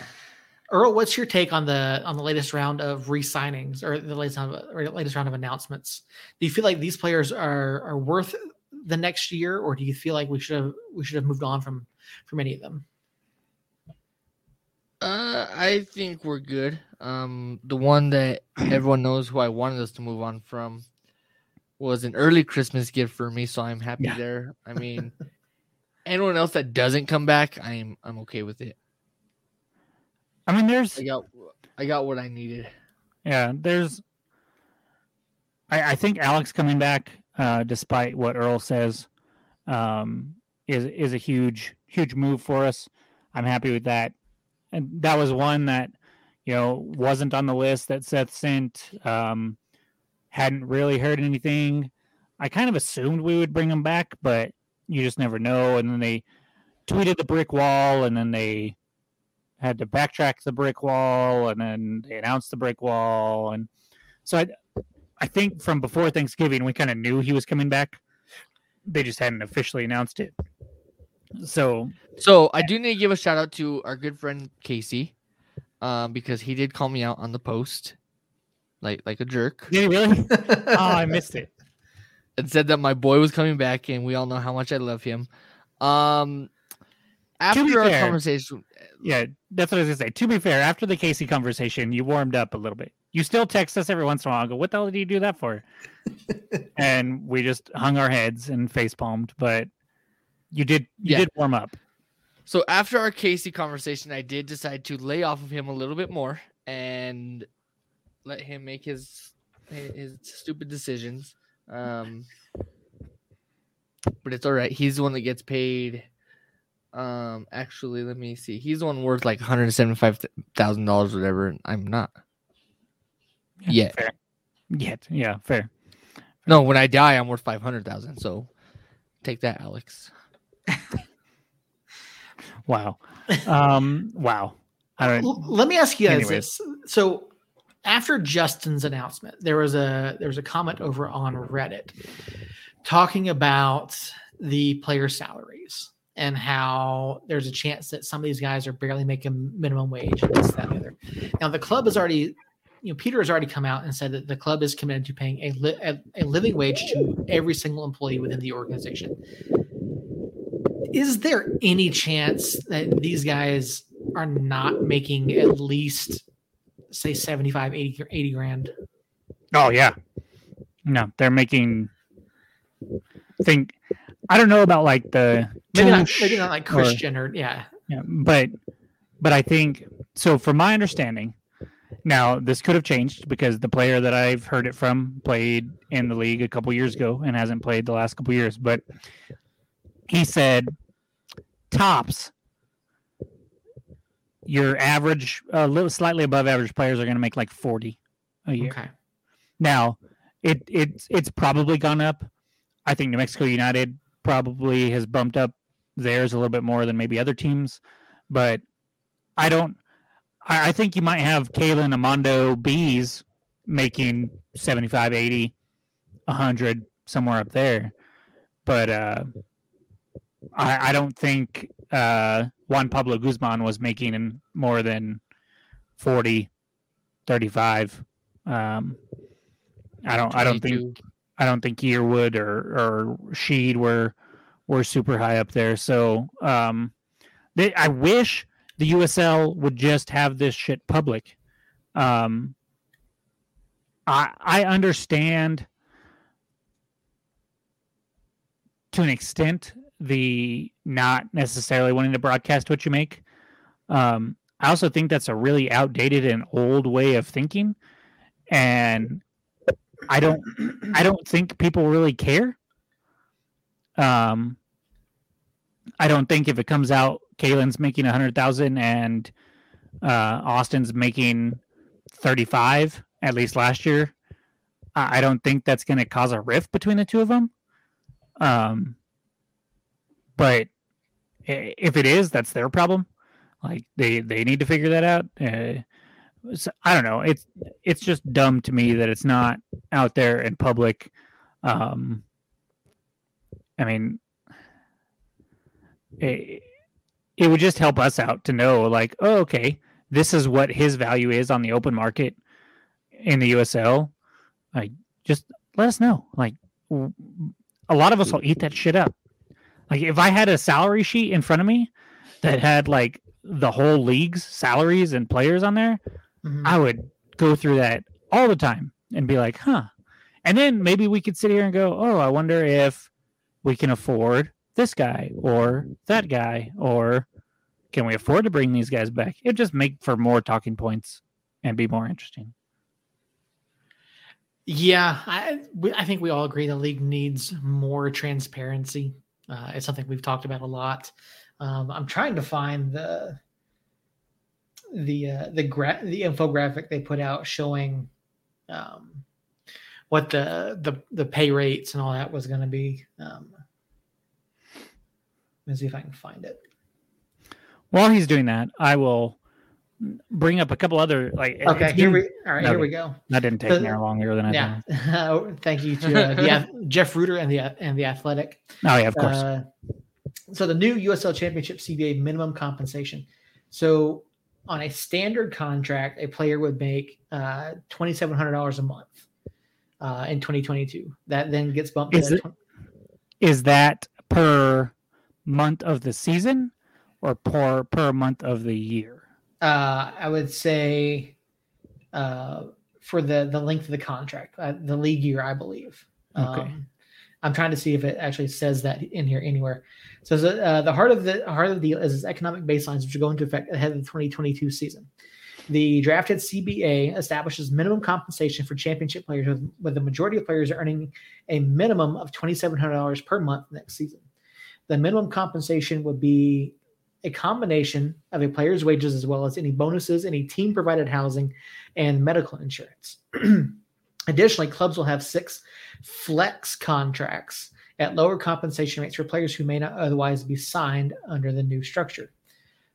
Earl, what's your take on the on the latest round of re-signings or the latest round of, or latest round of announcements? Do you feel like these players are are worth the next year, or do you feel like we should have we should have moved on from from any of them? Uh, I think we're good. Um, the one that everyone knows who I wanted us to move on from was an early Christmas gift for me, so I'm happy Yeah. there. I mean, anyone else that doesn't come back, I'm I'm okay with it. I mean, there's I got I got what I needed. Yeah, there's. I, I think Alex coming back, uh, despite what Earl says, um, is is a huge huge move for us. I'm happy with that, and that was one that you know wasn't on the list that Seth sent. Um, hadn't really heard anything. I kind of assumed we would bring him back, but you just never know. And then they tweeted the brick wall, and then they had to backtrack the brick wall and then they announced the brick wall and so i i think from before thanksgiving we kind of knew he was coming back they just hadn't officially announced it so So I do need to give a shout out to our good friend Casey, um, because he did call me out on the post, like like a jerk, did he really? Oh i missed it. And said that my boy was coming back, and we all know how much I love him. Um, after our fair, conversation, yeah that's what i was gonna say. To be fair after the casey conversation you warmed up a little bit. You still text us every once in a while and go what the hell did you do that for? And we just hung our heads and face palmed but you did you Yeah. did warm up So after our Casey conversation, I did decide to lay off of him a little bit more and let him make his his stupid decisions. Um, but it's all right. He's the one that gets paid. Um, actually, let me see. He's the one worth like one hundred seventy-five thousand dollars, whatever. and I'm not. Yet. fair yet yeah fair No, when I die, I'm worth five hundred thousand. So take that, Alex. Wow um wow i don't L- Let me ask you guys Anyways. this. So after Justin's announcement, there was a there was a comment over on Reddit talking about the player salaries and how there's a chance that some of these guys are barely making minimum wage and this, that, and the other. Now the club has already, you know, Peter has already come out and said that the club is committed to paying a, li- a, a living wage to every single employee within the organization. Is there any chance that these guys are not making at least say 75, 80, 80 grand? Oh yeah. No, they're making think I don't know about like the Maybe not, maybe not like or- Christian or, yeah. Yeah, but but I think so. From my understanding, now this could have changed because the player that I've heard it from played in the league a couple years ago and hasn't played the last couple years. But he said tops your average, a little slightly above average players are going to make like forty a year. Okay. Now, it it's it's probably gone up. I think New Mexico United probably has bumped up theirs a little bit more than maybe other teams, but I don't. I, I think you might have Kalen Amando Bees making 75, 80, 100, somewhere up there. But uh, I, I don't think uh, Juan Pablo Guzman was making more than 40, 35. Um, I don't. I don't think. 22. I don't think Yearwood or or Sheed were were super high up there. So um, they, I wish the USL would just have this shit public. Um, I I understand to an extent the not necessarily wanting to broadcast what you make. Um, I also think that's a really outdated and old way of thinking, and I don't I don't think people really care. Um, I don't think if it comes out, Kalen's making a hundred thousand and uh, Austin's making thirty-five. At least last year, I I don't think that's going to cause a rift between the two of them. Um, but if it is, that's their problem. Like they they need to figure that out. Uh, so, I don't know. It's it's just dumb to me that it's not out there in public. Um, I mean, it, it would just help us out to know, like, oh, okay, this is what his value is on the open market in the USL. Like, just let us know. Like, a lot of us will eat that shit up. Like, if I had a salary sheet in front of me that had like the whole league's salaries and players on there, Mhm. I would go through that all the time and be like, huh. And then maybe we could sit here and go, oh, I wonder if we can afford this guy or that guy, or can we afford to bring these guys back? It just make for more talking points and be more interesting. Yeah, I we, I think we all agree the league needs more transparency. Uh, it's something we've talked about a lot. Um, I'm trying to find the the uh, the gra- the infographic they put out showing um, what the the the pay rates and all that was going to be. Um, let me see if I can find it. While he's doing that, I will bring up a couple other like. Okay, it's here we all right. Here we go. That didn't take the- me longer than I Yeah, thought. thank you to uh, the, Jeff Rueter and the and the Athletic. Oh yeah, of course. Uh, so the new USL Championship CBA minimum compensation. So on a standard contract, a player would make uh, twenty seven hundred dollars a month uh, in twenty twenty two. That then gets bumped. Is to it- Is that per month of the season or per per month of the year? Uh, I would say uh, for the the length of the contract, uh, the league year, I believe. Okay. Um, I'm trying to see if it actually says that in here anywhere. So the, uh, the heart of the heart of the deal is its economic baselines, which are going into effect ahead of the 2022 season. The drafted CBA establishes minimum compensation for championship players, with, with the majority of players earning a minimum of $2,700 per month next season. The minimum compensation would be a combination of a player's wages as well as any bonuses, any team provided housing, and medical insurance. Additionally, clubs will have six flex contracts at lower compensation rates for players who may not otherwise be signed under the new structure.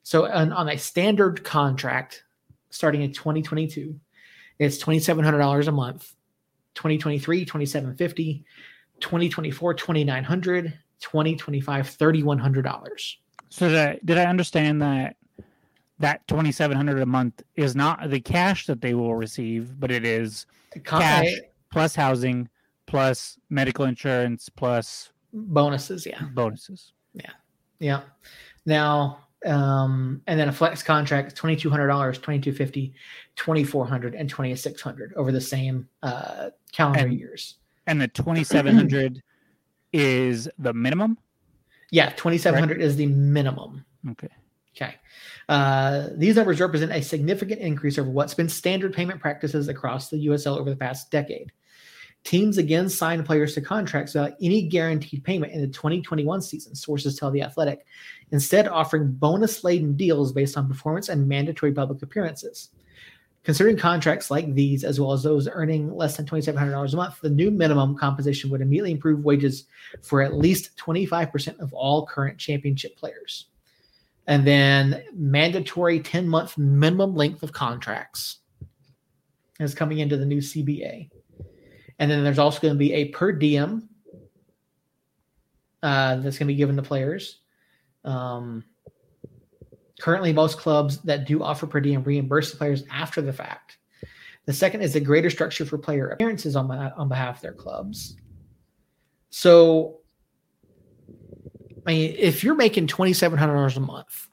So, on, on a standard contract starting in 2022, it's $2,700 a month. 2023, 2750, 2024 2900 2025 3100 dollars So did I, did I understand that that twenty seven hundred a month is not the cash that they will receive, but it is Cash. plus housing, plus medical insurance, plus bonuses yeah bonuses. yeah yeah. now um and then a flex contract $2200 2250 2400 and 2600 over the same uh calendar And- years And the twenty seven hundred is the minimum. Yeah 2700 is the minimum Okay. Okay. Uh, these numbers represent a significant increase over what's been standard payment practices across the USL over the past decade. Teams again signed players to contracts without any guaranteed payment in the 2021 season, sources tell The Athletic, instead offering bonus laden deals based on performance and mandatory public appearances. Considering contracts like these, as well as those earning less than $2,700 a month, the new minimum compensation would immediately improve wages for at least 25% of all current championship players and then mandatory 10 month minimum length of contracts is coming into the new CBA. And then there's also going to be a per diem uh, that's going to be given to players. Um, currently, most clubs that do offer per diem reimburse the players after the fact. The second is a greater structure for player appearances on, my, on behalf of their clubs. So, I mean, if you're making twenty seven hundred dollars a month,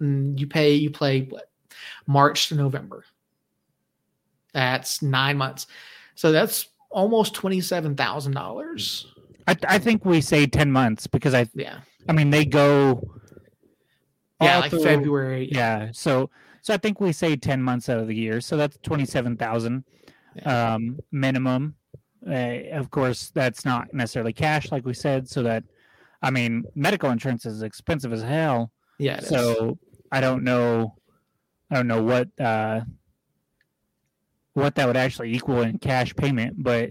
mm, you pay you play what March to November. That's nine months, so that's almost twenty seven thousand dollars. I, I think we say ten months because I Yeah, I mean they go. Yeah, like through- February. Yeah. So so I think we say ten months out of the year. So that's twenty seven thousand Yeah. um, minimum. Uh, of course, that's not necessarily cash, like we said. So that I mean, medical insurance is expensive as hell. yeah. it is. so I don't know. I don't know what uh, what that would actually equal in cash payment, but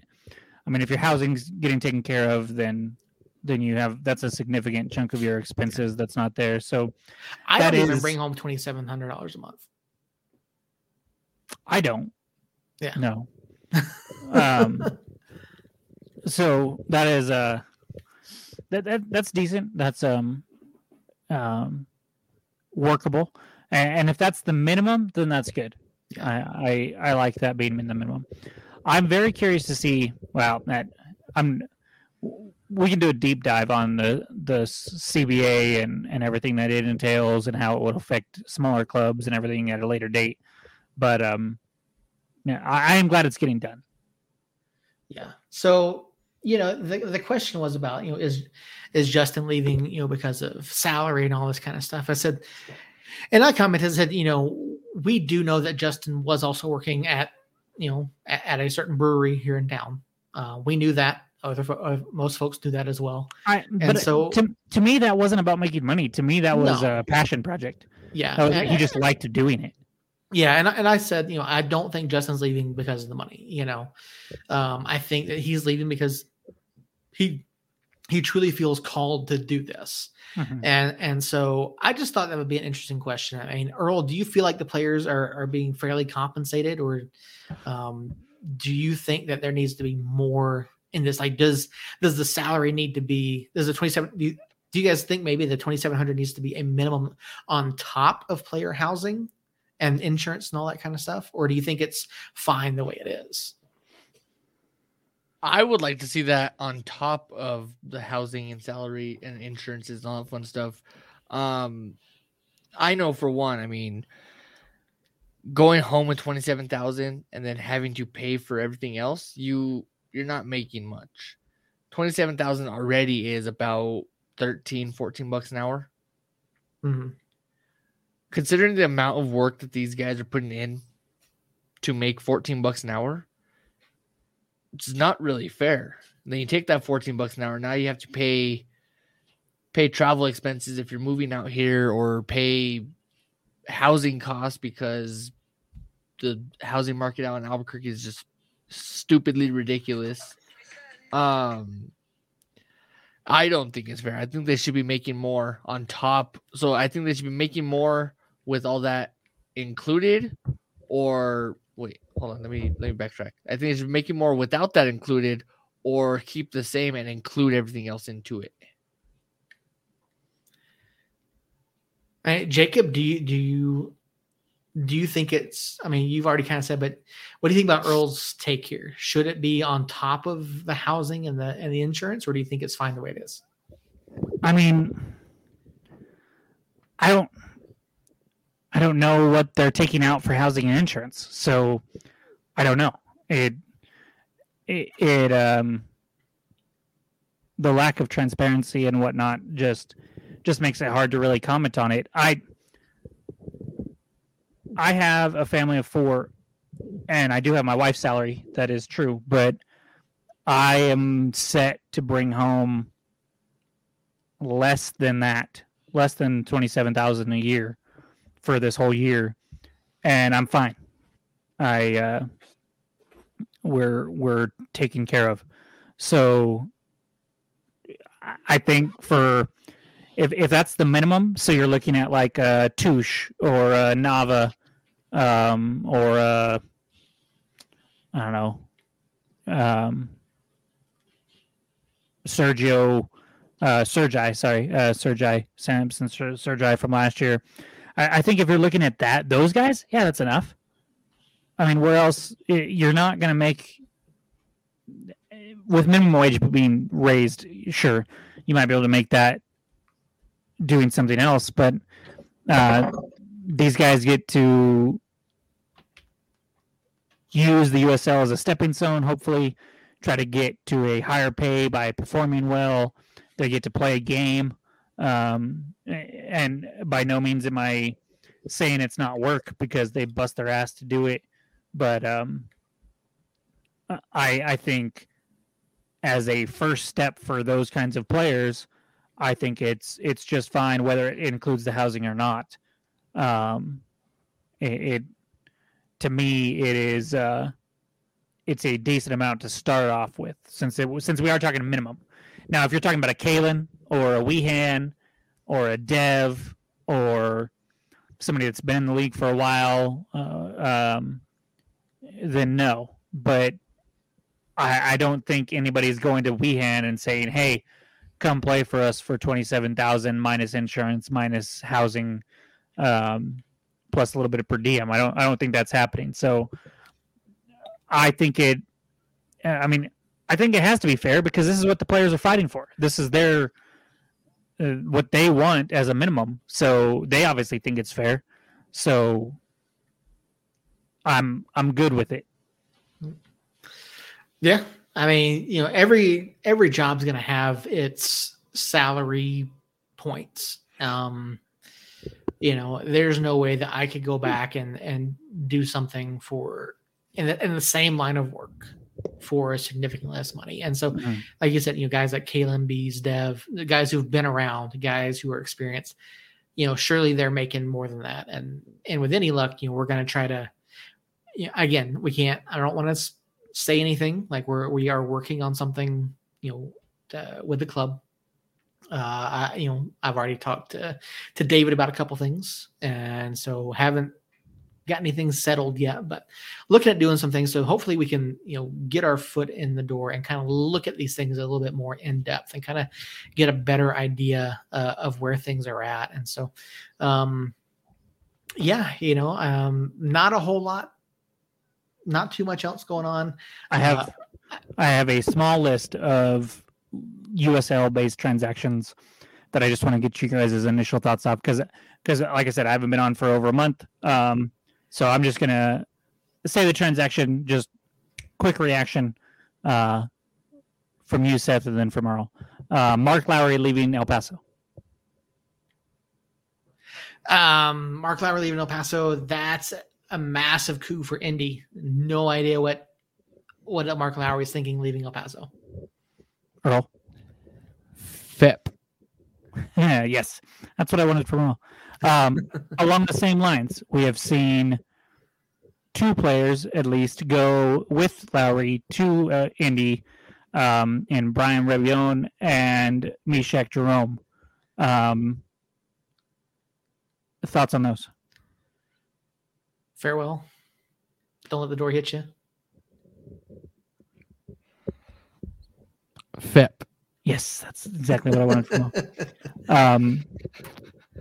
I mean, if your housing's getting taken care of, then then you have that's a significant chunk of your expenses that's not there. So I don't even bring home twenty seven hundred dollars a month. I don't. Yeah. No. um. So that is uh that, that that's decent. That's um um workable, and, and if that's the minimum, then that's good. Yeah. I, I I like that being in the minimum. I'm very curious to see. Well, that I'm. We can do a deep dive on the the CBA and and everything that it entails and how it would affect smaller clubs and everything at a later date. But um, yeah, I, I am glad it's getting done. Yeah. So you know the the question was about you know is is Justin leaving you know because of salary and all this kind of stuff. I said, and I commented said you know we do know that Justin was also working at you know at, at a certain brewery here in town. Uh, we knew that. Other uh, most folks do that as well. I, but so- to, to me, that wasn't about making money. To me, that was No. a passion project. Yeah. Was, and- he just liked doing it. Yeah, and I- and I said, you know, I don't think Justin's leaving because of the money. You know, um, I think that he's leaving because he he truly feels called to do this, Mhm. and and so I just thought that would be an interesting question. I mean, Earl, do you feel like the players are are being fairly compensated, or um, do you think that there needs to be more in this? Like, does does the salary need to be? Does the twenty seven? Do you, do you guys think maybe the twenty seven hundred needs to be a minimum on top of player housing? and insurance and all that kind of stuff or do you think it's fine the way it is I would like to see that on top of the housing and salary and insurances and all that fun stuff. Um, I know for one, I mean, going home with twenty seven thousand and then having to pay for everything else, you you're not making much. Twenty seven thousand already is about 13, 14 bucks an hour. Mhm. Considering the amount of work that these guys are putting in to make 14 bucks an hour, it's not really fair. Then you take that 14 bucks an hour, now you have to pay pay travel expenses if you're moving out here or pay housing costs because the housing market out in Albuquerque is just stupidly ridiculous. Um I don't think it's fair. I think they should be making more on top. So I think they should be making more with all that included or wait, hold on, let me let me backtrack. I think they should be making more without that included or keep the same and include everything else into it. Jacob, do you do you do you think it's? I mean, you've already kind of said, but what do you think about Earl's take here? Should it be on top of the housing and the and the insurance, or do you think it's fine the way it is? I mean, I don't, I don't know what they're taking out for housing and insurance, so I don't know. It, it, it um, the lack of transparency and whatnot just, just makes it hard to really comment on it. I, I have a family of four, and I do have my wife's salary. That is true, but I am set to bring home less than that, less than twenty seven thousand a year for this whole year, and I'm fine. I uh, we're we're taken care of. So I- think for if if that's the minimum, so you're looking at like a Touche or a Nava, um, or I don't know, um, Sergio, uh, Sergi, sorry, uh, Sergi Samson, Ser- Sergi from last year. I, I think if you're looking at that, those guys, yeah, that's enough. I mean, where else? You're not going to make with minimum wage being raised. Sure, you might be able to make that doing something else, but uh, these guys get to use the USL as a stepping stone. Hopefully, try to get to a higher pay by performing well. They get to play a game, um, and by no means am I saying it's not work because they bust their ass to do it. But um, I I think as a first step for those kinds of players, I think it's it's just fine whether it includes the housing or not. Um, it, it to me it is uh, it's a decent amount to start off with since it since we are talking minimum. Now, if you're talking about a Kalen or a Wehan or a Dev or somebody that's been in the league for a while, uh, um, then no. But I, I don't think anybody's going to Wehan and saying, "Hey, come play for us for twenty seven thousand minus insurance, minus housing, um, plus a little bit of per diem." I don't. I don't think that's happening. So, I think it. I mean, I think it has to be fair because this is what the players are fighting for. This is their uh, what they want as a minimum. So they obviously think it's fair. So I'm I'm good with it. Yeah, I mean, you know, every every job's going to have its salary points. Um, you know, there's no way that I could go back and and do something for in the, in the same line of work for significantly less money. And so, Mhm. like you said, you know, guys like Kalen Bees, Dev, the guys who've been around, guys who are experienced, you know, surely they're making more than that. And and with any luck, you know, we're going to try to. You know, again, we can't. I don't want to say anything like we're we are working on something you know uh, with the club uh I, you know i've already talked to to david about a couple things and so haven't got anything settled yet but looking at doing some things so hopefully we can you know get our foot in the door and kind of look at these things a little bit more in depth and kind of get a better idea uh, of where things are at and so um yeah you know um not a whole lot not too much else going on. I have I have a small list of USL based transactions that I just want to get you guys' initial thoughts off because because like I said I haven't been on for over a month. Um, so I'm just gonna say the transaction just quick reaction uh, from you, Seth, and then from Earl. Uh, Mark Lowry leaving El Paso. Um, Mark Lowry leaving El Paso. That's a massive coup for Indy. No idea what what Mark Lowry is thinking leaving El Paso. Earl. FEP. yes, that's what I wanted from Earl. Um, along the same lines, we have seen two players at least go with Lowry to uh, Indy, um, in Brian Rebion and Mechack Jerome. Um, thoughts on those? Farewell. Don't let the door hit you. FIP. Yes, that's exactly what I wanted know. Um,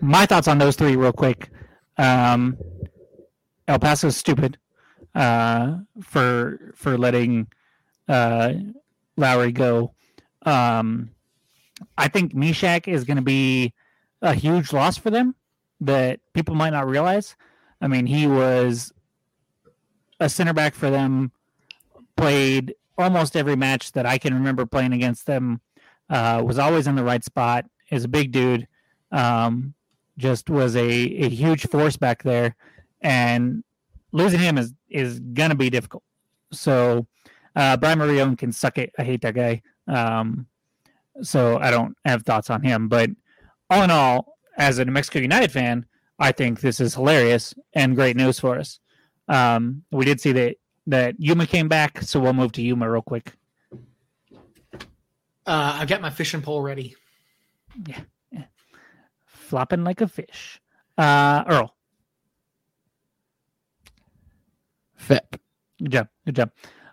my thoughts on those three, real quick. Um, El is stupid uh, for for letting uh, Lowry go. Um, I think Mechack is going to be a huge loss for them that people might not realize. I mean, he was a center back for them, played almost every match that I can remember playing against them. Uh, was always in the right spot. Is a big dude. Um, just was a, a huge force back there, and losing him is is gonna be difficult. So uh, Brian Marion can suck it. I hate that guy. Um, so I don't have thoughts on him. But all in all, as a New Mexico United fan, I think this is hilarious and great news for us. Um, we did see that that Yuma came back, so we'll move to Yuma real quick. Uh, I've got my fishing pole ready. Yeah. Flopping like a fish. Uh, Earl, FIP. good job, good job.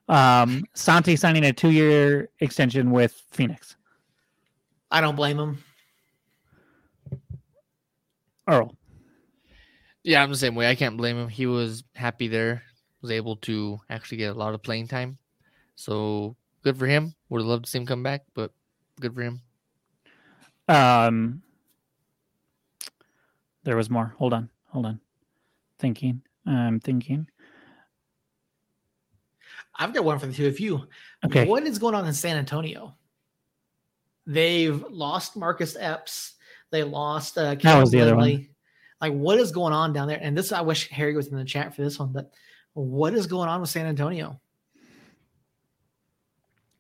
Um, Santi signing a two-year extension with Phoenix. I don't blame him. Earl, Yeah, I'm the same way. I can't blame him. He was happy there, was able to actually get a lot of playing time. So good for him. Would have loved to see him come back, but good for him. Um, there was more. Hold on, hold on. Thinking, I'm thinking. I've got one for the two of you. Okay, What is going on in San Antonio? They've lost Marcus Epps. They lost uh, That was the other one. Like, what is going on down there? And this, I wish Harry was in the chat for this one, but what is going on with San Antonio?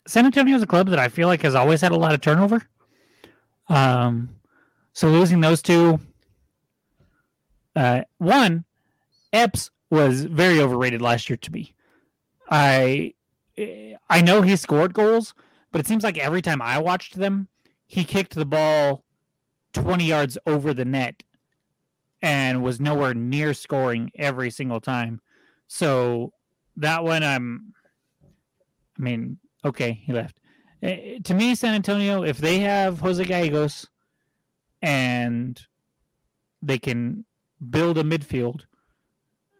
San Antonio is a club that I feel like has always had a lot of turnover. Um, so losing those two, uh, one, Epps was very overrated last year to me. I I know he scored goals, but it seems like every time I watched them, he kicked the ball twenty yards over the net and was nowhere near scoring every single time. So that one, I'm. I mean, okay, he left. Eh, to me, San Antonio, if they have Jose Gallegos and they can build a midfield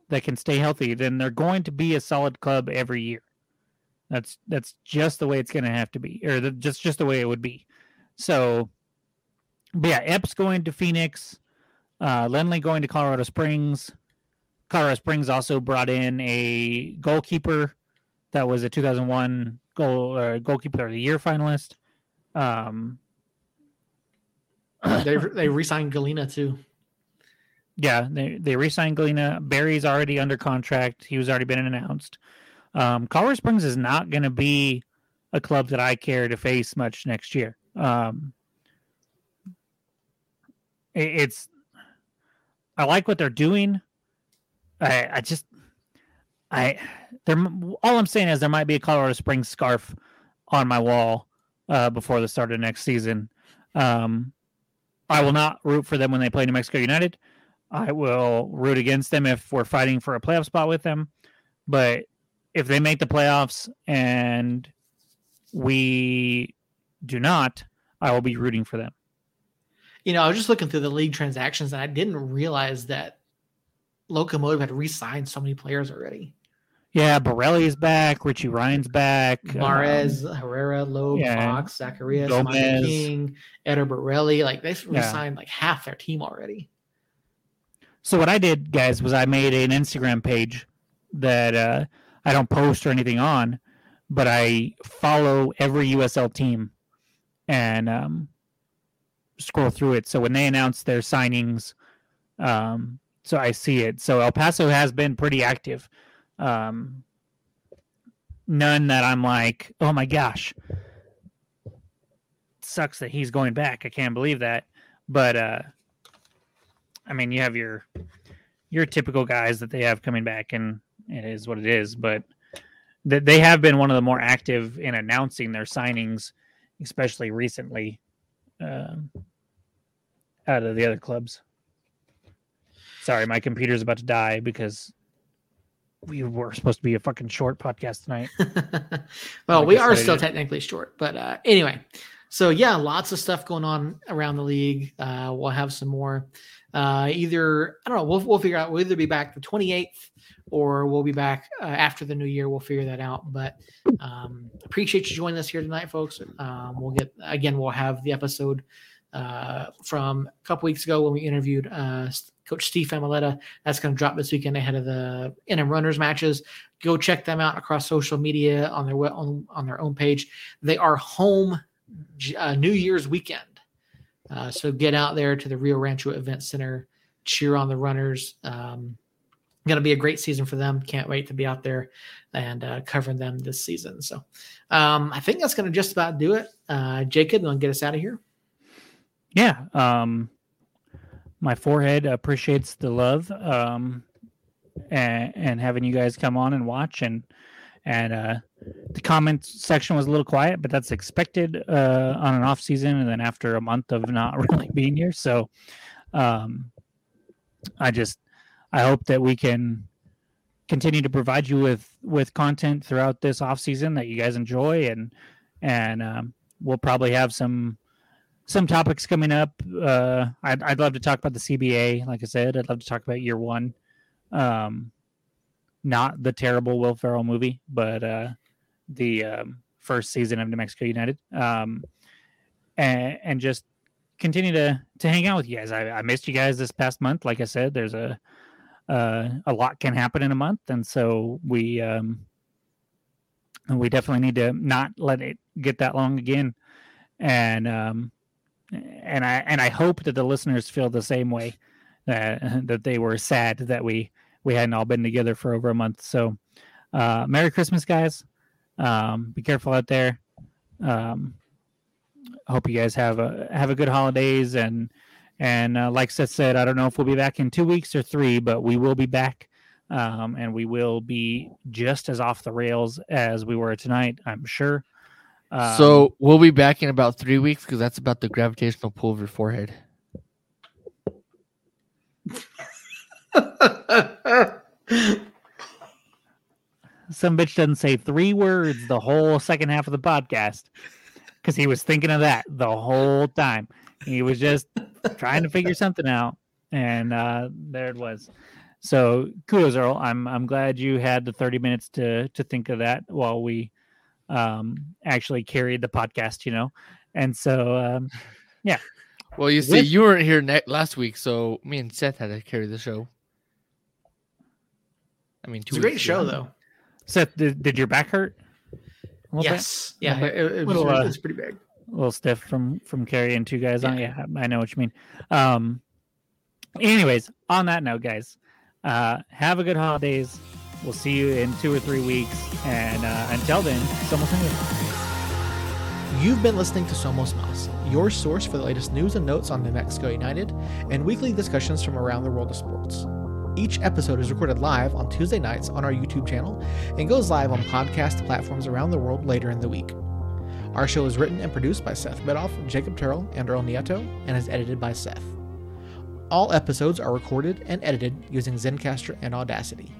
that can stay healthy, then they're going to be a solid club every year. That's that's just the way it's going to have to be, or the, just just the way it would be. So, but yeah, Epps going to Phoenix, uh, Lenley going to Colorado Springs. Colorado Springs also brought in a goalkeeper that was a 2001 goal uh, goalkeeper of the year finalist. Um, They they re-signed Galena too. yeah, they they re-signed Galena. Barry's already under contract. He was already been announced. Um, Colorado Springs is not going to be a club that I care to face much next year. Um, it- it's I like what they're doing. I I just I there all I'm saying is there might be a Colorado Springs scarf on my wall uh, before the start of next season. Um, I will not root for them when they play New Mexico United. I will root against them if we're fighting for a playoff spot with them. But if they make the playoffs and we do not, I will be rooting for them. You know, I was just looking through the league transactions and I didn't realize that Locomotive had re-signed so many players already. Yeah, Borelli's back. Richie Ryan's back. Mares, um, Herrera, Loeb, yeah, Fox, Zacharias, Gomez. King, Eder Borelli. Like they've Yeah. re-signed like half their team already. So what I did, guys, was I made an Instagram page that uh, I don't post or anything on, but I follow every USL team and um, scroll through it. So when they announce their signings, um, so I see it. So El Paso has been pretty active. Um, none that I'm like, oh my gosh, sucks that he's going back. I can't believe that. But uh, I mean, you have your your typical guys that they have coming back, and it is what it is. But th- they have been one of the more active in announcing their signings, especially recently, um, out of the other clubs. Sorry, my computer's about to die because we were supposed to be a fucking short podcast tonight. well, we are still technically short, but uh, anyway. So yeah, lots of stuff going on around the league. Uh, we'll have some more. Uh, either I don't know. We'll we'll figure out. We'll either be back the 28th or we'll be back uh, after the new year. We'll figure that out. But um, appreciate you joining us here tonight, folks. Um, we'll get again. We'll have the episode uh, from a couple weeks ago when we interviewed uh, Coach Steve Amaletta. That's going to drop this weekend ahead of the NM Runners matches. Go check them out across social media on their on, on their own page. They are home uh, New Year's weekend, uh, so get out there to the Rio Rancho Event Center, cheer on the runners. Um, going to be a great season for them. Can't wait to be out there and uh, covering them this season. So um, I think that's going to just about do it. Uh, Jacob, you want to get us out of here? Yeah um my forehead appreciates the love um and, and having you guys come on and watch and and uh the comment section was a little quiet but that's expected uh on an off season and then after a month of not really being here. So um i just i hope that we can continue to provide you with with content throughout this off season that you guys enjoy and and um, we'll probably have some some topics coming up. Uh, I'd, I'd love to talk about the CBA. Like I said, I'd love to talk about year one. Um, not the terrible Will Ferrell movie, but uh, the um, first season of New Mexico United. Um, and, and just continue to to hang out with you guys. I, I missed you guys this past month. Like I said, there's a uh, a lot can happen in a month, and so we um, we definitely need to not let it get that long again. And um, and I and I hope that the listeners feel the same way that that they were sad that we we hadn't all been together for over a month. So, uh, Merry Christmas, guys. Um, be careful out there. Um, hope you guys have a have a good holidays and and uh, like Seth said, I don't know if we'll be back in two weeks or three, but we will be back. Um, and we will be just as off the rails as we were tonight, I'm sure. Um, so we'll be back in about three weeks because that's about the gravitational pull of your forehead. some bitch doesn't say three words the whole second half of the podcast because he was thinking of that the whole time. He was just trying to figure something out, and uh, there it was. So kudos, Earl. I'm I'm glad you had the 30 minutes to to think of that while we um, actually carried the podcast. You know, and so um, yeah. Well, you see, With- you weren't here ne- last week, so me and Seth had to carry the show. I mean, two It's a great weeks show, ago. though. Seth, did, did your back hurt? A little bit? Yes, yeah, Little it, it, was, Little, uh, it was pretty big. a little stiff from from carrying two guys on. Yeah, I know what you mean. Um, anyways, on that note, guys, uh, have a good holidays. We'll see you in two or three weeks, and uh, until then, Somos Amigos. You've been listening to Somos Mas, your source for the latest news and notes on New Mexico United and weekly discussions from around the world of sports. Each episode is recorded live on Tuesday nights on our YouTube channel and goes live on podcast platforms around the world later in the week. Our show is written and produced by Seth Bedoff, Jacob Terrell, and Earl Nieto, and is edited by Seth. All episodes are recorded and edited using Zencastr and Audacity.